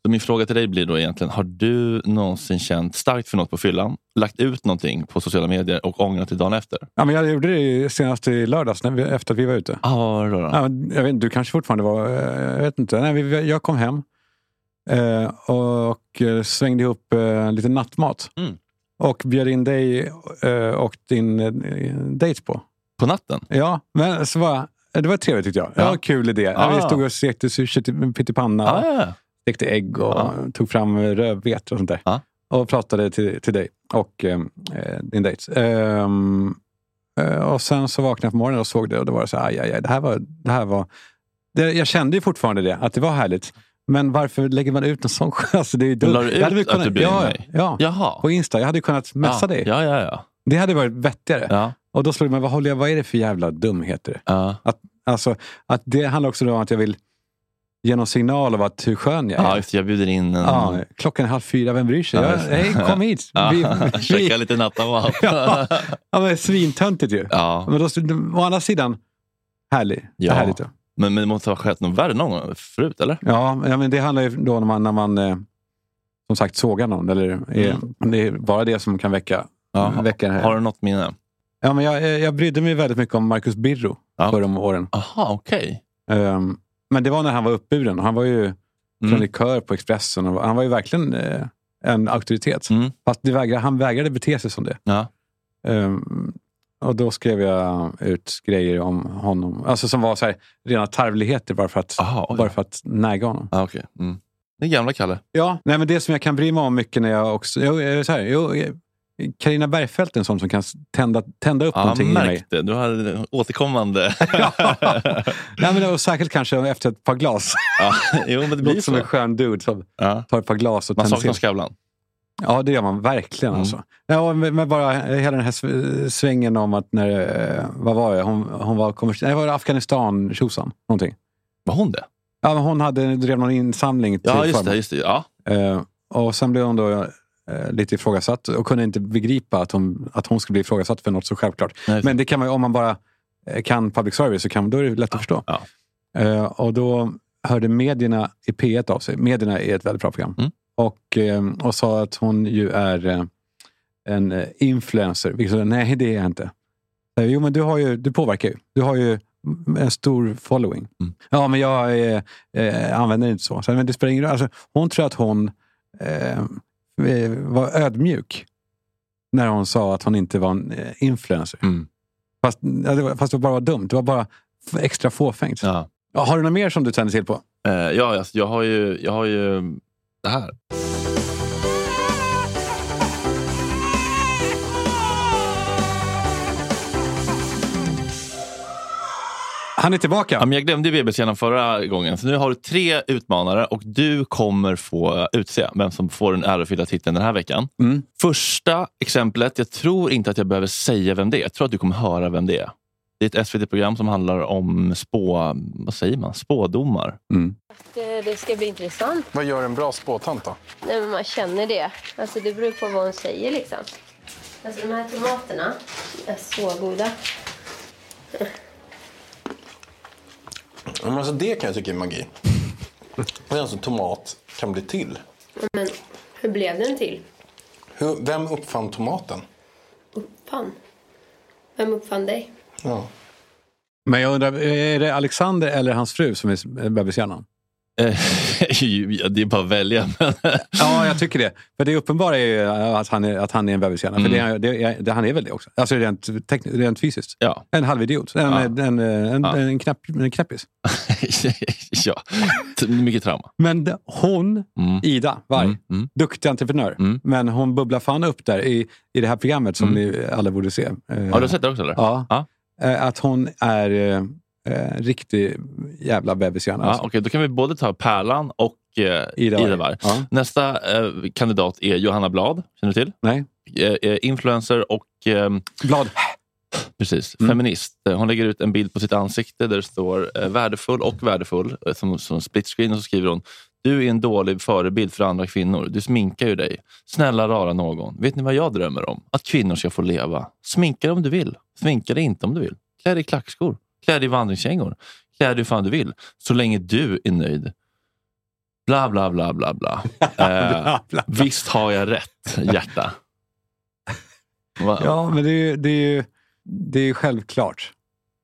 Så min fråga till dig blir då egentligen, har du någonsin känt starkt för något på fyllan? Lagt ut någonting på sociala medier och ångrat dig dagen efter? Ja, men jag gjorde det senast i lördags när vi, efter att vi var ute. Ah, vad var det då? då? Ja, men jag vet, du kanske fortfarande var... eh, Jag vet inte. Nej, vi, jag kom hem eh, och eh, svängde ihop eh, lite nattmat. Mm. Och bjöd in dig eh, och din eh, dejt på. På natten? Ja, men så var, det var trevligt tyckte jag. Det Ja. var en kul idé. Ah. Vi stod och stekte sushi till pyttipanna. Ah, ja, ja. Stekte ägg och Ja. tog fram rödbetor och sånt där. Ja. Och pratade till, till dig och eh, din dejt. Eh, och sen så vaknade jag på morgonen och såg det och då var det så här, aj, aj, aj, det här var... Det här var det, jag kände ju fortfarande det, att det var härligt. Men varför lägger man ut en sån (laughs) alltså, det är ju dumt. La du Jag hade ut väl att du bjöd ja, mig? Ja, Jaha. på Insta. Jag hade kunnat messa ja. dig. Ja, ja, ja. Det hade varit vettigare. ja. Och då slog det mig, vad, håller jag, vad är det för jävla dumheter? ja. Att, alltså, att det handlar också om att jag vill ge någon signal av att hur skön jag är. ja just jag bjuder in en... Ja, klockan är halv fyra, vem bryr sig? Ja, Ja, just det. hej, kom hit! (laughs) Vi, (laughs) lite nattamat. (laughs) ja, ja, men svintöntigt ju. ja. Men då, å andra sidan, härlig. Ja. Härligt. Ja. Men, men det måste ha skett något värre någon gång förut, eller? Ja, men- ja, men det handlar ju då när man, när man eh, som sagt sågar någon. Eller är, Det är bara det som kan väcka, Ja. här. Har du något minne? Ja, men jag, jag brydde mig väldigt mycket om Marcus Birro Ja. förr om åren. Aha, okej. Ehm, men det var när han var uppburen. Han var ju Mm. krönikör på Expressen. Och han var ju verkligen eh, en auktoritet. Mm. Fast vägrade, han vägrade bete sig som det. Ja. Ehm, och då skrev jag ut grejer om honom. Alltså som var så här, rena tarvligheter bara för att, Aha, oj. bara för att näga honom. Ah, okej. Mm. Det är gamla Kalle. Ja, nej, men det som jag kan bry mig om mycket när jag också... Jo, eh, så här, jo, Carina Bergfeldt är en sån som kan tända, tända upp Ja, någonting i mig. märkt det. Du har återkommande... (laughs) Nej, men, och särskilt kanske efter ett par glas. ja, jo, men det blir Låter som en skön dude som Ja. tar ett par glas och Man tänder saknar till. Skavlan. Ja, det gör man verkligen. Mm. Alltså. Ja, med bara hela den här sv- svängen om att när, eh, vad var det, hon, hon var, kommers- nej, var det afghanistan tjosan någonting. Var hon det? Ja, men hon hade, drev någon insamling till Ja, just det. Just det. Ja. Eh, och sen blev hon då lite ifrågasatt och kunde inte begripa att hon, att hon skulle bli ifrågasatt för något så självklart. Nej, Men det kan man, om man bara eh, kan public service så kan, då är det lätt att förstå. Ja. Eh, och då hörde medierna i P1 av sig. Medierna är ett väldigt bra program. Mm. Och, eh, och sa att hon ju är eh, en eh, influencer. Vilket sa, nej, det är jag inte. Eh, Jo, men du, har ju, du påverkar ju. Du har ju en stor following. Mm. Ja, men jag eh, eh, använder inte så. så. Men det spelar ingen roll. Alltså, hon tror att hon eh, eh, var ödmjuk när hon sa att hon inte var en eh, influencer. Mm. Fast, ja, det var, fast det bara var dumt. Det var bara extra fåfängt. Ja. Har du något mer som du tänder till på? Eh, ja, alltså, jag har ju, jag har ju det här. Han är tillbaka. Ja, men jag glömde ju BB-scenen förra gången, så nu har du tre utmanare och du kommer få utse vem som får den ärofyllda titeln den här veckan. Mm. Första exemplet, jag tror inte att jag behöver säga vem det är. Jag tror att du kommer höra vem det är. Det är ett SVT-program som handlar om spå, vad säger man? spådomar. Mm. Det, det ska bli intressant. Vad gör en bra spåtant då? Nej, men man känner det. Alltså, det beror på vad hon säger. Liksom. Alltså, de här tomaterna är så goda. Men alltså det kan jag tycka är magi. Hur alltså tomat kan bli till. Men hur blev den till? Hur, vem uppfann tomaten? Uppfann? Vem uppfann dig? Ja. Men jag undrar, är det Alexander eller hans fru som är bebishjärnan? Eh, (laughs) ja, det är bara att välja. Ja, jag tycker det. För det uppenbara är ju att han är, att han är en bebishjärna. För det, är- det, det, han är väl det också. Alltså rent, rent fysiskt. ja. En halvidiot. En, Ja. en, en, en, Ja. en, knapp, en knäppis. (laughs) ja, mycket trauma. Men hon, Mm. Ida Warg, Mm, mm. duktig entreprenör. Mm. Men hon bubblar fan upp där i, i det här programmet som Mm. ni alla borde se. Eh, Har du sett det också? Eller? Ja. Ja. Eh, Att hon är eh, riktig jävla bebishjärna. Ja, alltså. Okej, då kan vi både ta Pärlan och eh, Ida Ida, Warg. Warg. Ja. Nästa eh, kandidat är Johanna Blad. Känner du till? Nej. Eh, eh, influencer och ehm, Blad. Precis, Mm. feminist. Eh, Hon lägger ut en bild på sitt ansikte där det står eh, värdefull och värdefull som, som split screen och så skriver hon Du är en dålig förebild för andra kvinnor. Du sminkar ju dig. Snälla rara någon. Vet ni vad jag drömmer om? Att kvinnor ska få leva. Sminka dig om du vill. Sminka dig inte om du vill. Klä dig i klackskor. Klä dig i vandringskängor. Klä dig hur fan du vill. Så länge du är nöjd. Bla, bla, bla, bla, bla. (laughs) Eh, Bla, bla. visst har jag rätt, hjärta. Va? Ja, men det är ju det är, ju- det är självklart.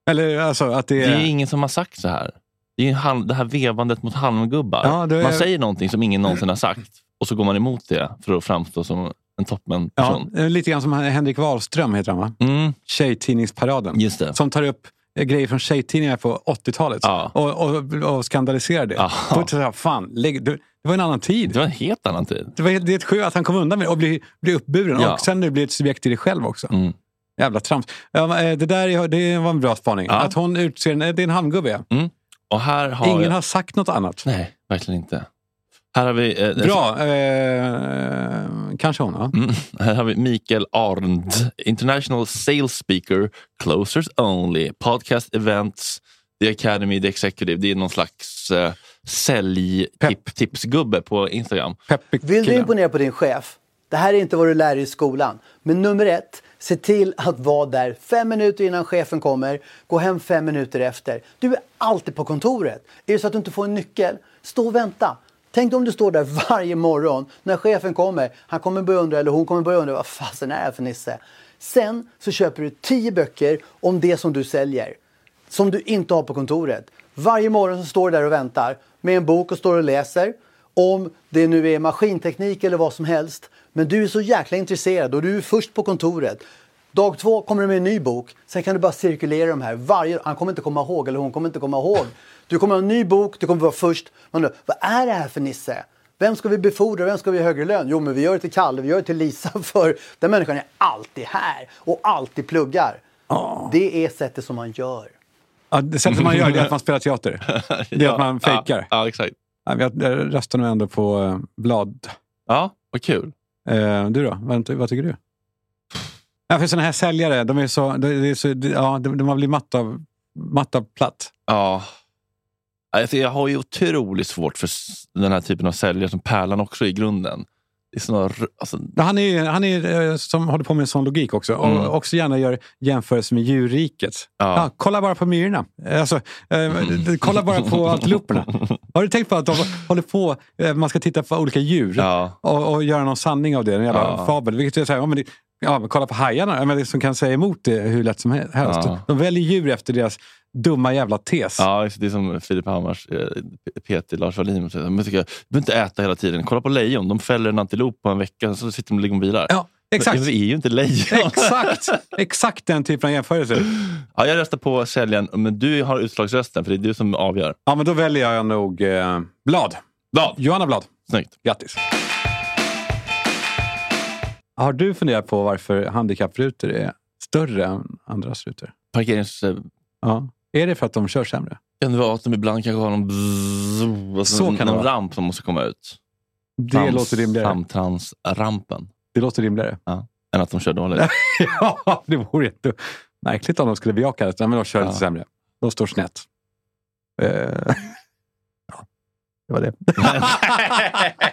Eller alltså att det Det är... är ingen som har sagt så här. Det är ju halm, det här vevandet mot halmgubbar. Ja, är- Man säger någonting som ingen någonsin har sagt och så går man emot det för att framstå som en Ja, toppenperson. eh, lite grann som Henrik Wahlström heter han va? Mm, Tjejtidningsparaden. Som tar upp grejer från tjejtidningar på 80-talet Ja. och, och, och skandaliserar det. Ja. På ett sätt, fan, lägg, du, det var en annan tid. Det var en helt annan tid. Det, var, det är ett skönt att han kom undan med det och blir, blir uppburen. Ja. Och sen nu blir ett subjekt i det själv också. Mm. Jävla trams. Eh, det där är- det var en bra spaning. Ja. Att hon utser en, det är en halmgubbe. ja. Och här har Ingen jag... har sagt något annat. Nej, verkligen inte. Här har vi, eh, Bra. Eh, kanske hon. Ja. Mm. Här har vi Mikael Arnd, International Sales Speaker, Closers Only, Podcast Events, The Academy, The Executive. Det är någon slags eh, säljtipsgubbe på Instagram. Peppig Vill du imponera på din chef? Det här är inte vad du lär dig i skolan. Men nummer ett, se till att vara där fem minuter innan chefen kommer. Gå hem fem minuter efter. Du är alltid på kontoret. Är det så att du inte får en nyckel, stå och vänta. Tänk om du står där varje morgon när chefen kommer. Han kommer börja undra, eller hon kommer börja undra, vad fasen är det här för nisse? Sen så köper du tio böcker om det som du säljer. Som du inte har på kontoret. Varje morgon så står du där och väntar med en bok och står och läser. Om det nu är maskinteknik eller vad som helst. Men du är så jäkla intresserad och du är först på kontoret. Dag två kommer du med en ny bok. Sen kan du bara cirkulera de här. Varje, han kommer inte komma ihåg eller hon kommer inte komma ihåg. Du kommer ha en ny bok, du kommer vara först. Man undrar, vad är det här för Nisse? Vem ska vi befordra? Vem ska vi ge högre lön? Jo, men vi gör det till Kalle, vi gör det till Lisa (laughs) för den människan är alltid här och alltid pluggar. Det är sättet som man gör. Ja, det sättet man gör det är att man spelar teater. (laughs) Det är att man fejkar. Ja, ja, exakt. Ja, Jag jag röstar nog ändå på eh, Blad. Ja, vad kul. Eh, du då? Vad, vad tycker du? Ja, för sådana här säljare, de är så... De, är så ja, de, de har blivit matt av, matt av platt. Ja. Alltså, jag har ju otroligt svårt för den här typen av säljare som Pärlan också i grunden. Är såna, alltså, Ja, Han är, ju- han är eh, som håller på med en sån logik också. Och Mm. också gärna gör jämförelser med djurriket. Ja. kolla bara på myrorna. Eh, Alltså, eh, (laughs) kolla bara på antiloperna. Har du tänkt på att de håller på, eh, man ska titta på olika djur och, och göra någon sanning av det, en jävla Ja. fabel. Vilket är så här, ja, men det, ja, men kolla på hajarna, ja, men det som kan säga emot det hur lätt som helst. Ja. De väljer djur efter deras dumma jävla tes. Ja, det är som Filip Hammars eh, Peter Lars Wallin. säger, tycker, Du behöver inte äta hela tiden. Kolla på lejon. De fäller en antilop på en vecka så sitter de och ligger och bilar. Ja, exakt. Men vi är ju inte lejon. Exakt! Exakt den typen av jämförelse. Ja, jag röstar på säljaren, men du har utslagsrösten för det är du som avgör. Ja, men då väljer jag nog eh, Blad. Blad. Johanna Blad. Snyggt. Grattis. Har du funderat på varför handikapprutor är större än andras rutor? Parkerings... Ja. Är det för att de kör sämre? Kan det vara att de ibland kanske har någon, bzzz, alltså Så kan det någon vara. ramp som måste komma ut? Det låter rimligare. Samtransrampen. Det låter rimligare. Än att de kör dåligt. (laughs) ja, det vore jätte... märkligt om de skulle bejaka det. Nej, men de kör Ja. lite sämre. De står snett. Eh, (laughs) ja, det var det. (laughs)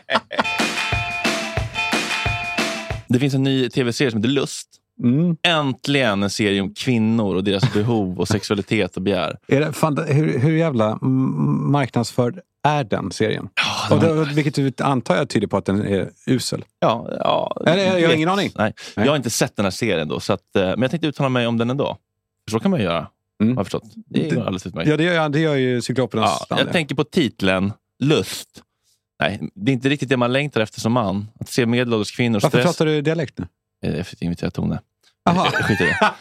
Det finns en ny tv-serie som heter Lust. Mm. Äntligen en serie om kvinnor och deras behov och sexualitet och begär. Är det, fan, hur, hur jävla mm, marknadsförd är den serien? och det, vilket du antar jag tyder på att den är usel. Ja, ja, Eller, jag har vet- ingen aning. Nej. Jag har inte sett den här serien då, så att, eh, men jag tänkte uttala mig om den ändå. För så kan man göra. Har jag förstått. Det Det- alldeles utmärkt. Ja, det gör, det gör ju Cyklopernas Ja, jag ja. tänker på titeln Lust. Nej, det är inte riktigt det man längtar efter som man. Att se medelålders kvinnor Varför stress... pratar du dialekt nu? Eh, Jag fick invitera Tone. Jag skiter i det.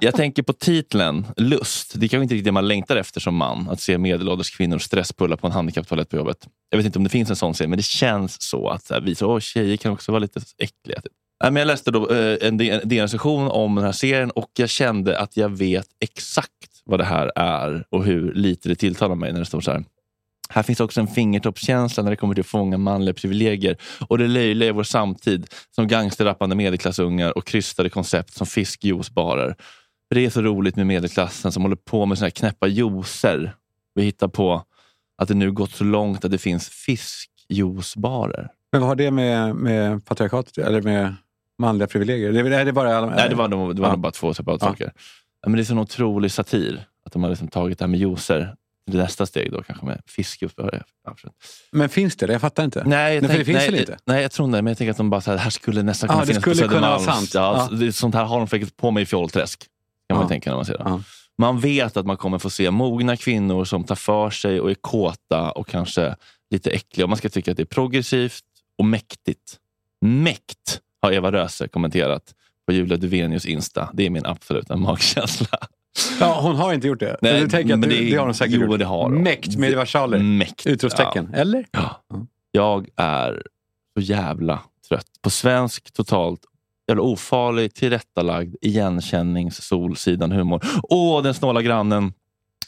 (laughs) Jag tänker på titeln Lust. Det är kanske inte riktigt det man längtar efter som man. Att se medelålders kvinnor stresspulla på en handikapptoalett på jobbet. Jag vet inte om det finns en sån serie, men det känns så. att så här, vi så, Åh, tjejer kan också vara lite äckliga. Typ. Nej, men jag läste då, eh, en DN-recension om den här serien och jag kände att jag vet exakt vad det här är och hur lite det tilltalar mig när det står så här. Här finns också en fingertoppskänsla när det kommer till att fånga manliga privilegier och det löjliga i vår samtid som gangsterrappande medelklassungar och krystade koncept som fiskjuicebarer. Det är så roligt med medelklassen som håller på med såna här knäppa juicer. Vi hittar på att det nu gått så långt att det finns fiskjuicebarer. Men vad har det med, med patriarkatet eller med manliga privilegier? Det, är- det bara... Nej, det var, det var Ja. bara två separata Ja. saker. Men det är så en otrolig satir att de har liksom tagit det här med juicer nästa steg då kanske med. Ja, absolut. Men finns det? Jag fattar inte. Nej, jag Nej, för det tänk- finns nej, inte? Nej, jag tror inte. Men jag tänker att de bara så här, här skulle nästan Ja, kunna det finnas på skulle kunna vara sant. Ja, Ja. Det, sånt här har de säkert på mig i fjollträsk. Kan man Ja. tänka när man ser det. Ja. Man vet att man kommer få se mogna kvinnor som tar för sig och är kåta och kanske lite äckliga. Man ska tycka att det är progressivt och mäktigt. Mäkt har Eva Röse kommenterat på Julia Duvenius Insta. Det är min absoluta magkänsla. Ja, hon har inte gjort det. Nej, du tänker att det, det- har hon säkert jo, gjort. det har hon. Mäkt med versaler. Mäkt. Utropstecken. Ja. Eller? Ja. Jag är så jävla trött på svensk totalt jävla ofarlig, tillrättalagd, igenkännings solsidan humor. Åh, den snåla grannen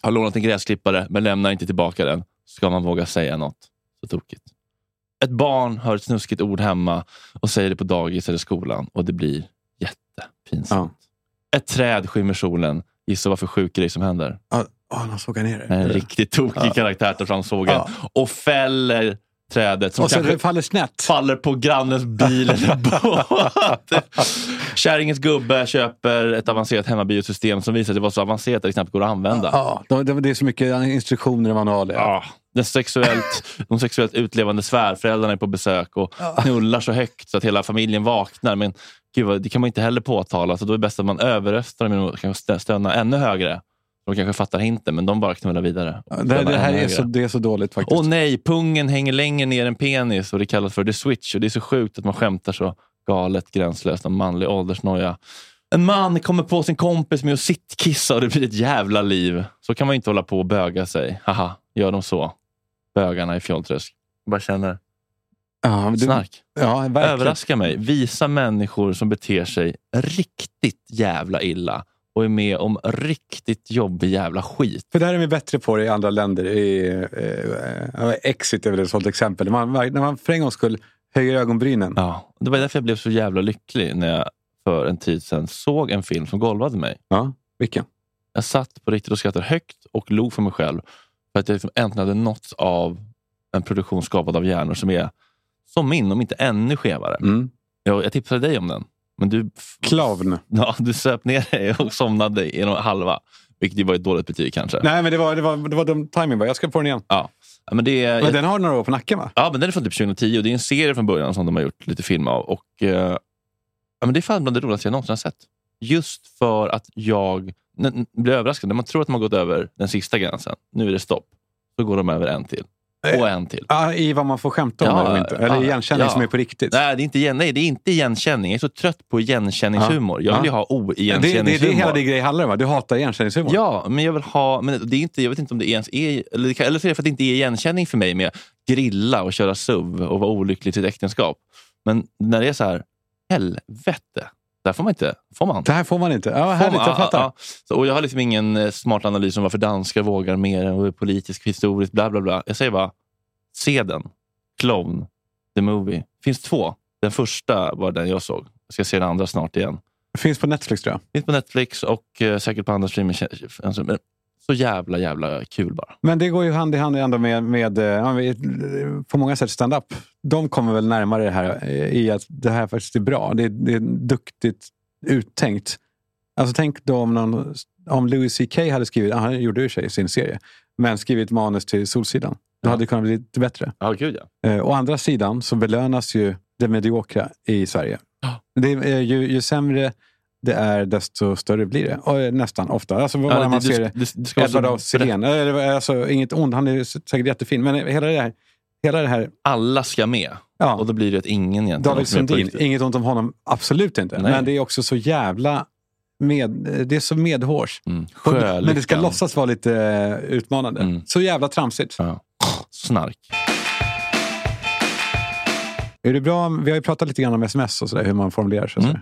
har lånat en gräsklippare men lämnar inte tillbaka den. Ska man våga säga något så tokigt? Ett barn hör ett snuskigt ord hemma och säger det på dagis eller skolan och det blir jättepinsamt. Ett träd skymmer solen. Gissa vad för sjuk grej som händer? Ja, oh, de sågar ner det. En riktigt tokig Ja. karaktär tar fram sågen och fäller trädet som Och så faller snett. faller på grannens bil eller (laughs) båt. Kärringens gubbe köper ett avancerat hemmabiosystem som visar sig vara så avancerat att det knappt går att använda. Ja, de- de- det är så mycket instruktioner och manualer. Ja. Den sexuellt, (laughs) de sexuellt utlevande svärföräldrarna är på besök och knullar så högt så att hela familjen vaknar. Men gud, det kan man inte heller påtala, så då är det bäst att man överröstar dem att kanske stö- stöna ännu högre. De kanske fattar hinten, men de bara knullar vidare. och Det, det här är så, det är så dåligt faktiskt. Åh nej, pungen hänger längre ner än penis och det kallas för the switch. Och Det är så sjukt att man skämtar så galet gränslöst om manlig åldersnoja. En man kommer på sin kompis med att sittkissa och det blir ett jävla liv. Så kan man inte hålla på och böga sig. Haha, gör de så? Bögarna i Fjollträsk. bara känner, Ja, du, snark. Ja. Överraska mig. Visa människor som beter sig riktigt jävla illa och är med om riktigt jobbig jävla skit. För där är vi bättre på det i andra länder. I, eh, eh, Exit är väl ett sånt exempel. När man, när man för en gångs skull höjer ögonbrynen. Ja, det var därför jag blev så jävla lycklig när jag för en tid sedan såg en film som golvade mig. Ja, vilken? Jag satt på riktigt och skrattade högt och log för mig själv. För att jag liksom äntligen hade nåtts av en produktion skapad av hjärnor som är som min, om inte ännu skevare. Mm. Jag, jag tipsade dig om den. Men du, Clown. ja, du söp ner dig och somnade genom halva. Vilket ju var ett dåligt betyg kanske. Nej, men det var, det var, det var dum timing bara. Jag ska på den igen. Ja. Men det Men den har några år på nacken va? Ja, men den är från typ 2010 och det är en serie från början som de har gjort lite film av. Och, eh, ja, men det är fan bland det roligaste jag någonsin har sett. Just för att jag blir överraskad. När man tror att man gått över den sista gränsen, nu är det stopp, så går de över en till. Och en till. Ja, I vad man får skämta om Ja, eller inte. Eller ja, igenkänning ja. som är på riktigt. Nej, det är inte, igen- nej, det är inte igenkänning. Jag är så trött på igenkänningshumor. Jag vill ju ha det, det är oigenkänningshumor. det hela din grej handlar om va? Du hatar igenkänningshumor. Ja, men jag vill ha... Men det är inte, jag vet inte om det ens är... Eller, det eller så är det för att det inte är igenkänning för mig med grilla och köra SUV och vara olycklig i sitt äktenskap. Men när det är så här, helvete. Där får man inte... Får man? Det här får man inte. Ja, Får härligt, man? jag fattar. Ja, ja. Så, och jag har liksom ingen eh, smart analys om varför danskar vågar mer och är politiskt, historiskt, bla bla bla. Jag säger bara, se den. Clone, the movie. finns två. Den första var den jag såg. Jag ska se den andra snart igen. Finns på Netflix tror jag. Finns på Netflix och eh, säkert på andra streamingtjänster. Så jävla, jävla kul bara. Men det går ju hand i hand ändå med, med eh, ja, med- på många sätt stand-up. De kommer väl närmare det här eh, i att det här faktiskt är bra. Det är, det är duktigt uttänkt. Alltså tänk då om, någon, om Louis CK hade skrivit, han gjorde ju sig sin serie, men skrivit manus till Solsidan. Då hade det kunnat bli lite bättre. Ja, gud ja. Eh, å andra sidan så belönas ju det mediokra i Sverige. Det är, ju, ju sämre det är, desto större blir det. Och, eh, nästan ofta. Alltså, Ja, det- man ser det- det. det af brett. Sillén. Eh, var Alltså, inget ont, han är säkert jättefin. Men hela det här... Hela det här Alla ska med. Ja. Och då blir det att ingen egentligen David Sundin, inget ont om honom, absolut inte. Nej. Men det är också så jävla... Med, det är så medhårs. Mm. Men det ska låtsas vara lite eh, utmanande. Mm. Så jävla tramsigt. Snark. Är det bra? Vi har ju pratat lite grann om sms och sådär, hur man formulerar sig. Mm.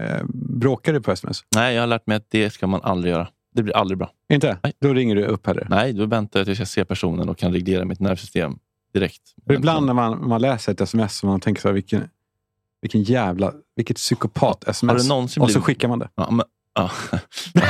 Eh, bråkar du på sms? Nej, jag har lärt mig att det ska man aldrig göra. Det blir aldrig bra. Inte? Då ringer du upp heller? Nej, då väntar jag tills jag ser personen och kan reglera mitt nervsystem direkt. För ibland när man, man läser ett sms så man tänker så här, vilken, vilken jävla, vilket psykopat-sms. Och så blivit- skickar man det. Ja, men, ja. (laughs)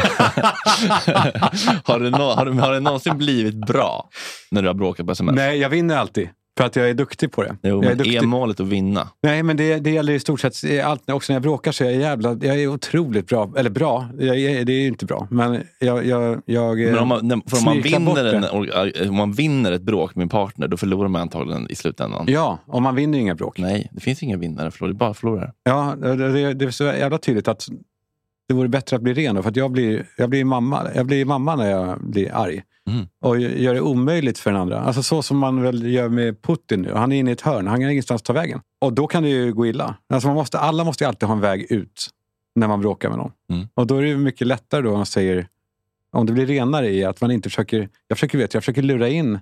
har, det nå- har, det, har det någonsin blivit bra när du har bråkat på sms? Nej, jag vinner alltid. För att jag är duktig på det. Jo, jag är duktig. är målet att vinna? Nej, men det, det gäller i stort sett allt. Också när jag bråkar så är jag jävla... Jag är otroligt bra. Eller bra, jag är, det är ju inte bra. Men jag... jag, jag Men om man, för om, man vinner en, om man vinner ett bråk med en partner, då förlorar man antagligen i slutändan. Ja, och man vinner ju inga bråk. Nej, det finns inga vinnare. Det är bara förlorare. Ja, det, det, det är så jävla tydligt att det vore bättre att bli ren. då, För jag blir, jag blir mamma. Jag blir mamma när jag blir arg. Mm. Och gör det omöjligt för den andra. Alltså så som man väl gör med Putin nu. Han är inne i ett hörn. Han har ingenstans att ta vägen. Och då kan det ju gå illa. Alltså man måste, alla måste alltid ha en väg ut när man bråkar med någon. Mm. Och då är det ju mycket lättare då om man säger om det blir renare i att man inte försöker... Jag försöker, vet, jag försöker lura in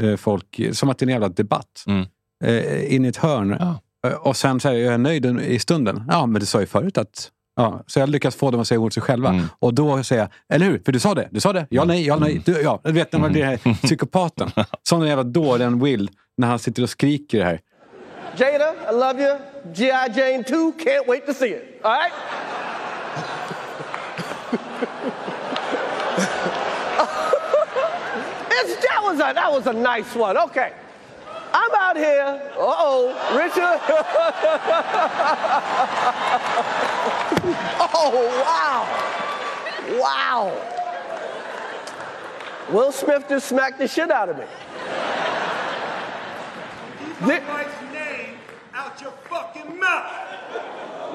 eh, folk, som att det är en jävla debatt, Mm. eh, in i ett hörn. Ja. Eh, Och sen säger jag, jag är nöjd i stunden. Ja, men du sa ju förut att... Ja, så jag lyckas få dem att säga emot sig själva. Mm. Och då säger jag, eller hur? För du sa det. Du sa det. Ja, nej, ja, nej. Du, ja. Du vet när man blir den här psykopaten. (laughs) Som den jävla dåren Will när han sitter och skriker det här. Jada, I love you. G.I. Jane 2, can't wait to see it. All right? (laughs) It's, that, was a, that was a nice one. Okay. I'm out here. Uh oh, Richard. (laughs) oh, wow. Wow. Will Smith just smacked the shit out of me. Keep my wife's name out your fucking mouth.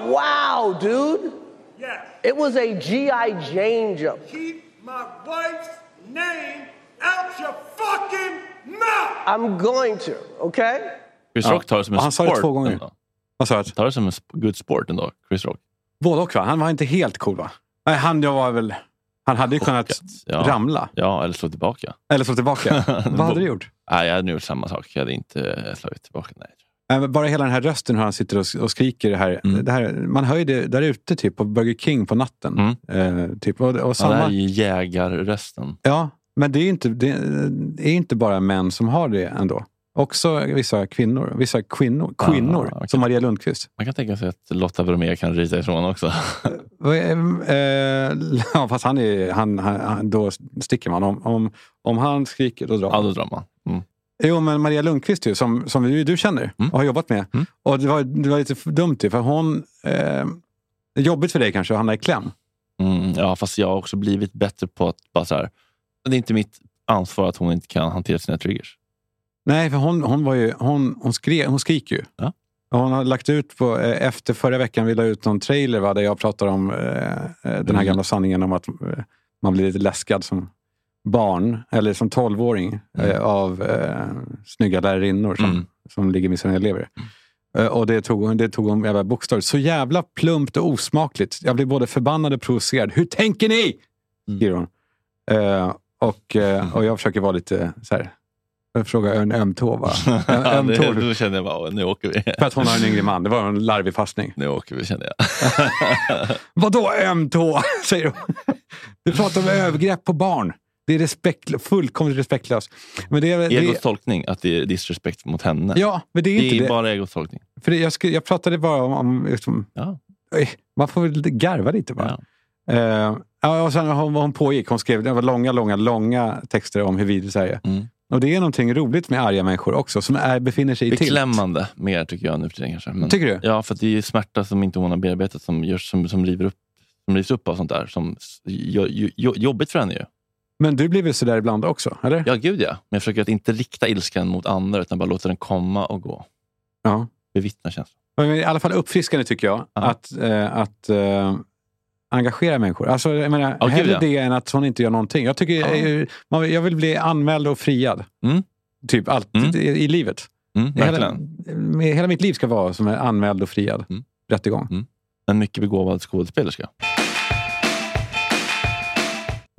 Wow, dude. Yes. It was a G.I. Jane jump. Keep my wife's name out your fucking mouth. I'm going to, okay? Chris Rock tar det som en Och han sa det sport. två gånger. ändå. Vad sa du? Tar det som en sp- good sport ändå, Chris Rock. Både och va? Han var inte helt cool va? Nej, han jag var väl... Han hade ju kunnat Ja. ramla. Ja, eller slå tillbaka. Eller slå tillbaka. (laughs) Vad hade du gjort? Nej, jag hade nog gjort samma sak. Jag hade inte slagit tillbaka. Nej. Bara hela den här rösten hur han sitter och, och skriker. Det här, Mm. det här, man hör ju det där ute typ, på Burger King på natten. Eh, typ, och, och Ja, det samma, här är ju jägarrösten. Ja, men det är, inte, det är inte bara män som har det ändå. Också vissa kvinnor. Vissa kvinnor, kvinnor okej. som Maria Lundqvist. Man kan tänka sig att Lotta Bromé kan ryta ifrån också. (laughs) Eh, ja, fast han är, han, han, då sticker man. Om, om, om han skriker, då drar man. Ja, då drar man. Mm. Jo, men Maria Lundqvist ju, som, som du, du känner och har jobbat med. Och det var, det var lite dumt ju, för hon... Eh, jobbigt för dig kanske att hamna i kläm. Mm, ja, fast jag har också blivit bättre på att bara så här, det är inte mitt ansvar att hon inte kan hantera sina triggers. Nej, för hon, hon, var ju, hon, hon, skre, hon skriker ju. Ja. Hon har lagt ut på, eh, efter förra veckan, vi la ut någon trailer va, där jag pratar om eh, eh, den här Mm. gamla sanningen om att eh, man blir lite läskad som barn, eller som tolvåring, eh, av eh, snygga lärarinnor som, Mm. som ligger med sina elever. Eh, och det tog, hon- det tog hon jävla bokstavligt. Så jävla plumpt och osmakligt. Jag blir både förbannad och provocerad. Hur tänker ni? Skriver hon. Och, och jag försöker vara lite så här. Jag frågar en öm tå va? (laughs) En öm det, då känner jag bara, "Åh, nu åker vi. För att hon har en yngre man. Det var en larvig passning. Nu åker vi känner jag. (laughs) Vadå öm tå? (laughs) Säger hon. Du pratar om övergrepp på barn. Det är respekt, fullkomligt respektlöst. Men det, är- Egos det, tolkning, att det är disrespect mot henne. Ja, men det är inte det. bara egos tolkning. för det, jag, skulle, jag pratade bara om... om liksom, Ja. Man får väl garva lite bara. Ja, och sen hon, hon pågick. Hon skrev det var långa, långa, långa texter om hur vidrigt Sverige är. Mm. Och det är någonting roligt med arga människor också, som är, befinner sig i tilt. Beklämmande mer tycker jag nu för tiden. Kanske. Men, Tycker du? Ja, för det är smärta som inte hon har bearbetat som, görs, som, som, river upp, som rivs upp av sånt där. Som jo, jo, jo, jobbigt för henne ju. Men du blir väl sådär ibland också? Eller? Ja, gud ja. Men jag försöker att inte rikta ilskan mot andra utan bara låta den komma och gå. Ja. Bevittna känslan. Men I alla fall uppfriskande tycker jag, att, eh, att eh, engagera människor. Alltså, jag menar, gud, hellre ja. det än att hon inte gör någonting. Jag, tycker, eh, man, jag vill bli anmäld och friad. Mm. Typ allt i, i livet. Mm, hela, hela mitt liv ska vara som är anmäld och friad. Mm. Rättegång. En mycket begåvad skådespelerska.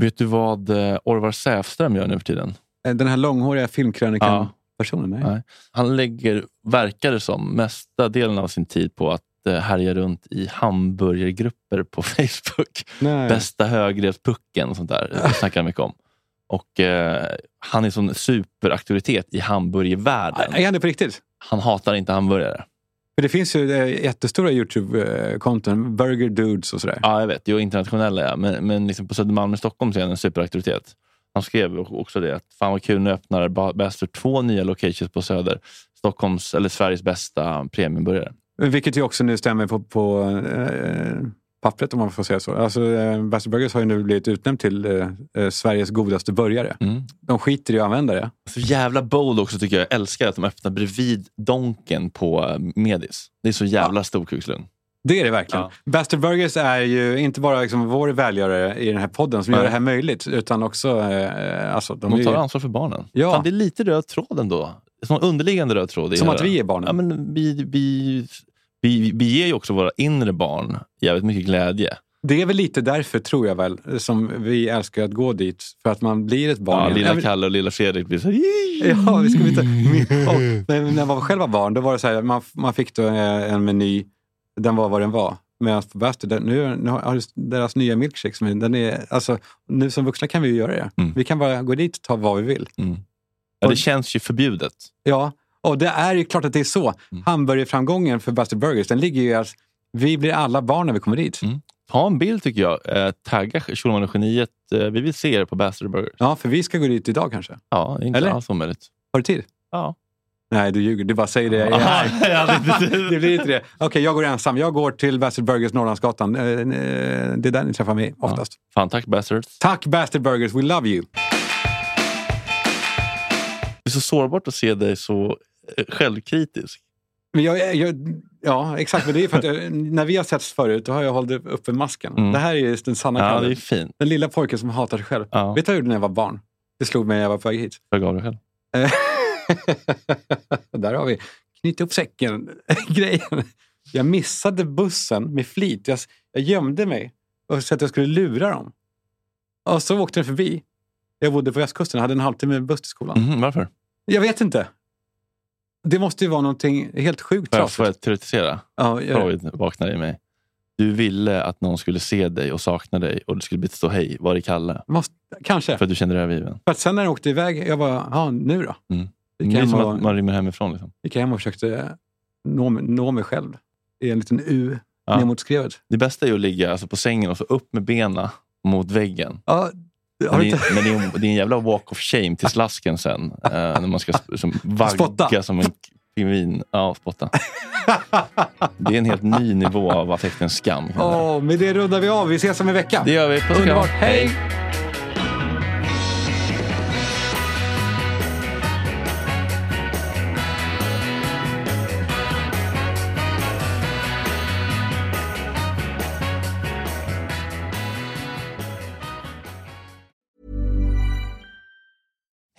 Vet du vad eh, Orvar Säfström gör nu för tiden? Eh, Den här långhåriga Ja. filmkrönikan-personen? Nej. Nej. Han lägger, verkar det som, mesta delen av sin tid på att härja runt i hamburgergrupper på (laughs) Facebook. Nej. Bästa högrevspucken och sånt där. Det snackar han mycket om. Och eh, Han är sån superauktoritet i hamburgervärlden. Är han det på riktigt? Han hatar inte hamburgare. För det finns ju eh, jättestora Youtube-konton, Burger Dudes och sådär. Ja, jag vet. Jo, internationella ja. Men, men liksom på Södermalm i Stockholm är han en superauktoritet. Han skrev också det. Att fan vad kul, nu öppnar Ba- Bastard två nya locations på Söder. Stockholms, eller Sveriges bästa premiumburgare. Vilket ju också nu stämmer på, på eh, pappret om man får säga så. Alltså, eh, Burgers har ju nu blivit utnämnd till eh, eh, Sveriges godaste burgare. Mm. De skiter i att använda det. Så jävla bold också tycker jag. Jag älskar att de öppnar bredvid Donken på eh, Medis. Det är så jävla storkukslugn. Det är det verkligen. Ja. Bastard Burgers är ju inte bara liksom vår välgörare i den här podden som Nej. gör det här möjligt. Utan också... Eh, alltså, de, De tar ju, ansvar för barnen. Ja. Fan, det är lite röd tråd ändå. Som underliggande röd tråd. Som att vi är barnen. Ja, men vi, vi, vi, vi ger ju också våra inre barn jävligt mycket glädje. det är väl lite därför, tror jag väl, som vi älskar att gå dit. För att man blir ett barn. Ja, igen. lilla Kalle och lilla Fredrik blir så Ja, vi ska inte... och, när, man själv var barn, då var det så här, man, man fick då eh, en meny, den var vad den var. Medan på Bastard, nu, nu har deras nya milkshake, som den är, alltså, nu som vuxna kan vi ju göra det. Mm. Vi kan bara gå dit och ta vad vi vill. Ja, det känns ju förbjudet. Ja, och det är ju klart att det är så. Mm. Hamburgerframgången för Bastard Burgers, den ligger ju i att vi blir alla barn när vi kommer dit. Ta en bild tycker jag. Eh, tagga Schulman och Geniet. Eh, vi vill se er på Bastard Burgers. Ja, för vi ska gå dit idag kanske. Ja, är inte Eller? alls omöjligt. Har du tid? Ja. Nej, du ljuger. Du bara säger det. Ja, jag (laughs) tid. (laughs) det blir inte det. Okej, jag går ensam. Jag går till Bastard Burgers Norrlandsgatan. Eh, eh, Det är där ni träffar mig oftast. Fan, tack Bastards. Tack Bastard Burgers, we love you! Det är så sårbart att se dig så självkritisk. Men jag, jag, ja, exakt. Men det är för att jag, när vi har setts förut, då har jag hållit uppe masken. Mm. Det här är ju den sanna Ja, Kalle. det är fint. Den lilla pojken som hatar sig själv. Ja. Vet du vad jag gjorde när jag var barn? Det slog mig när jag var på väg hit. Jag gav dig själv. (laughs) Där har vi knyta upp säcken-grejen. (laughs) Jag missade bussen med flit. Jag, jag gömde mig och så att jag skulle lura dem. Och så åkte den förbi. Jag bodde på västkusten och hade en halvtimme buss till skolan. Mhm, varför? Jag vet inte. Det måste ju vara någonting helt sjukt jag, trasigt. får jag teoretisera? Ja. Freud vaknar i mig. Du ville att någon skulle se dig och sakna dig och du skulle bli stå hej. Var är Kalle? Måste, kanske. För att du kände dig övergiven. För att sen när den åkte iväg, jag bara, ja nu då? Mm. Det är som och- att man rymmer hemifrån. Liksom. gick hem och försökte nå, nå mig själv i en liten U Ja. ner mot skrevet. Det bästa är att ligga alltså, på sängen och så upp med benen mot väggen. Ja, Men det, men det, är, en- det är en jävla walk of shame till slasken sen. eh, när man ska som, vagga Spotta. som en pingvin. Ja, spotta. Det är en helt ny nivå av affektens skam. Åh, med det rundar vi av. Vi ses om en vecka. Det gör vi. Puss. Underbart. Hej!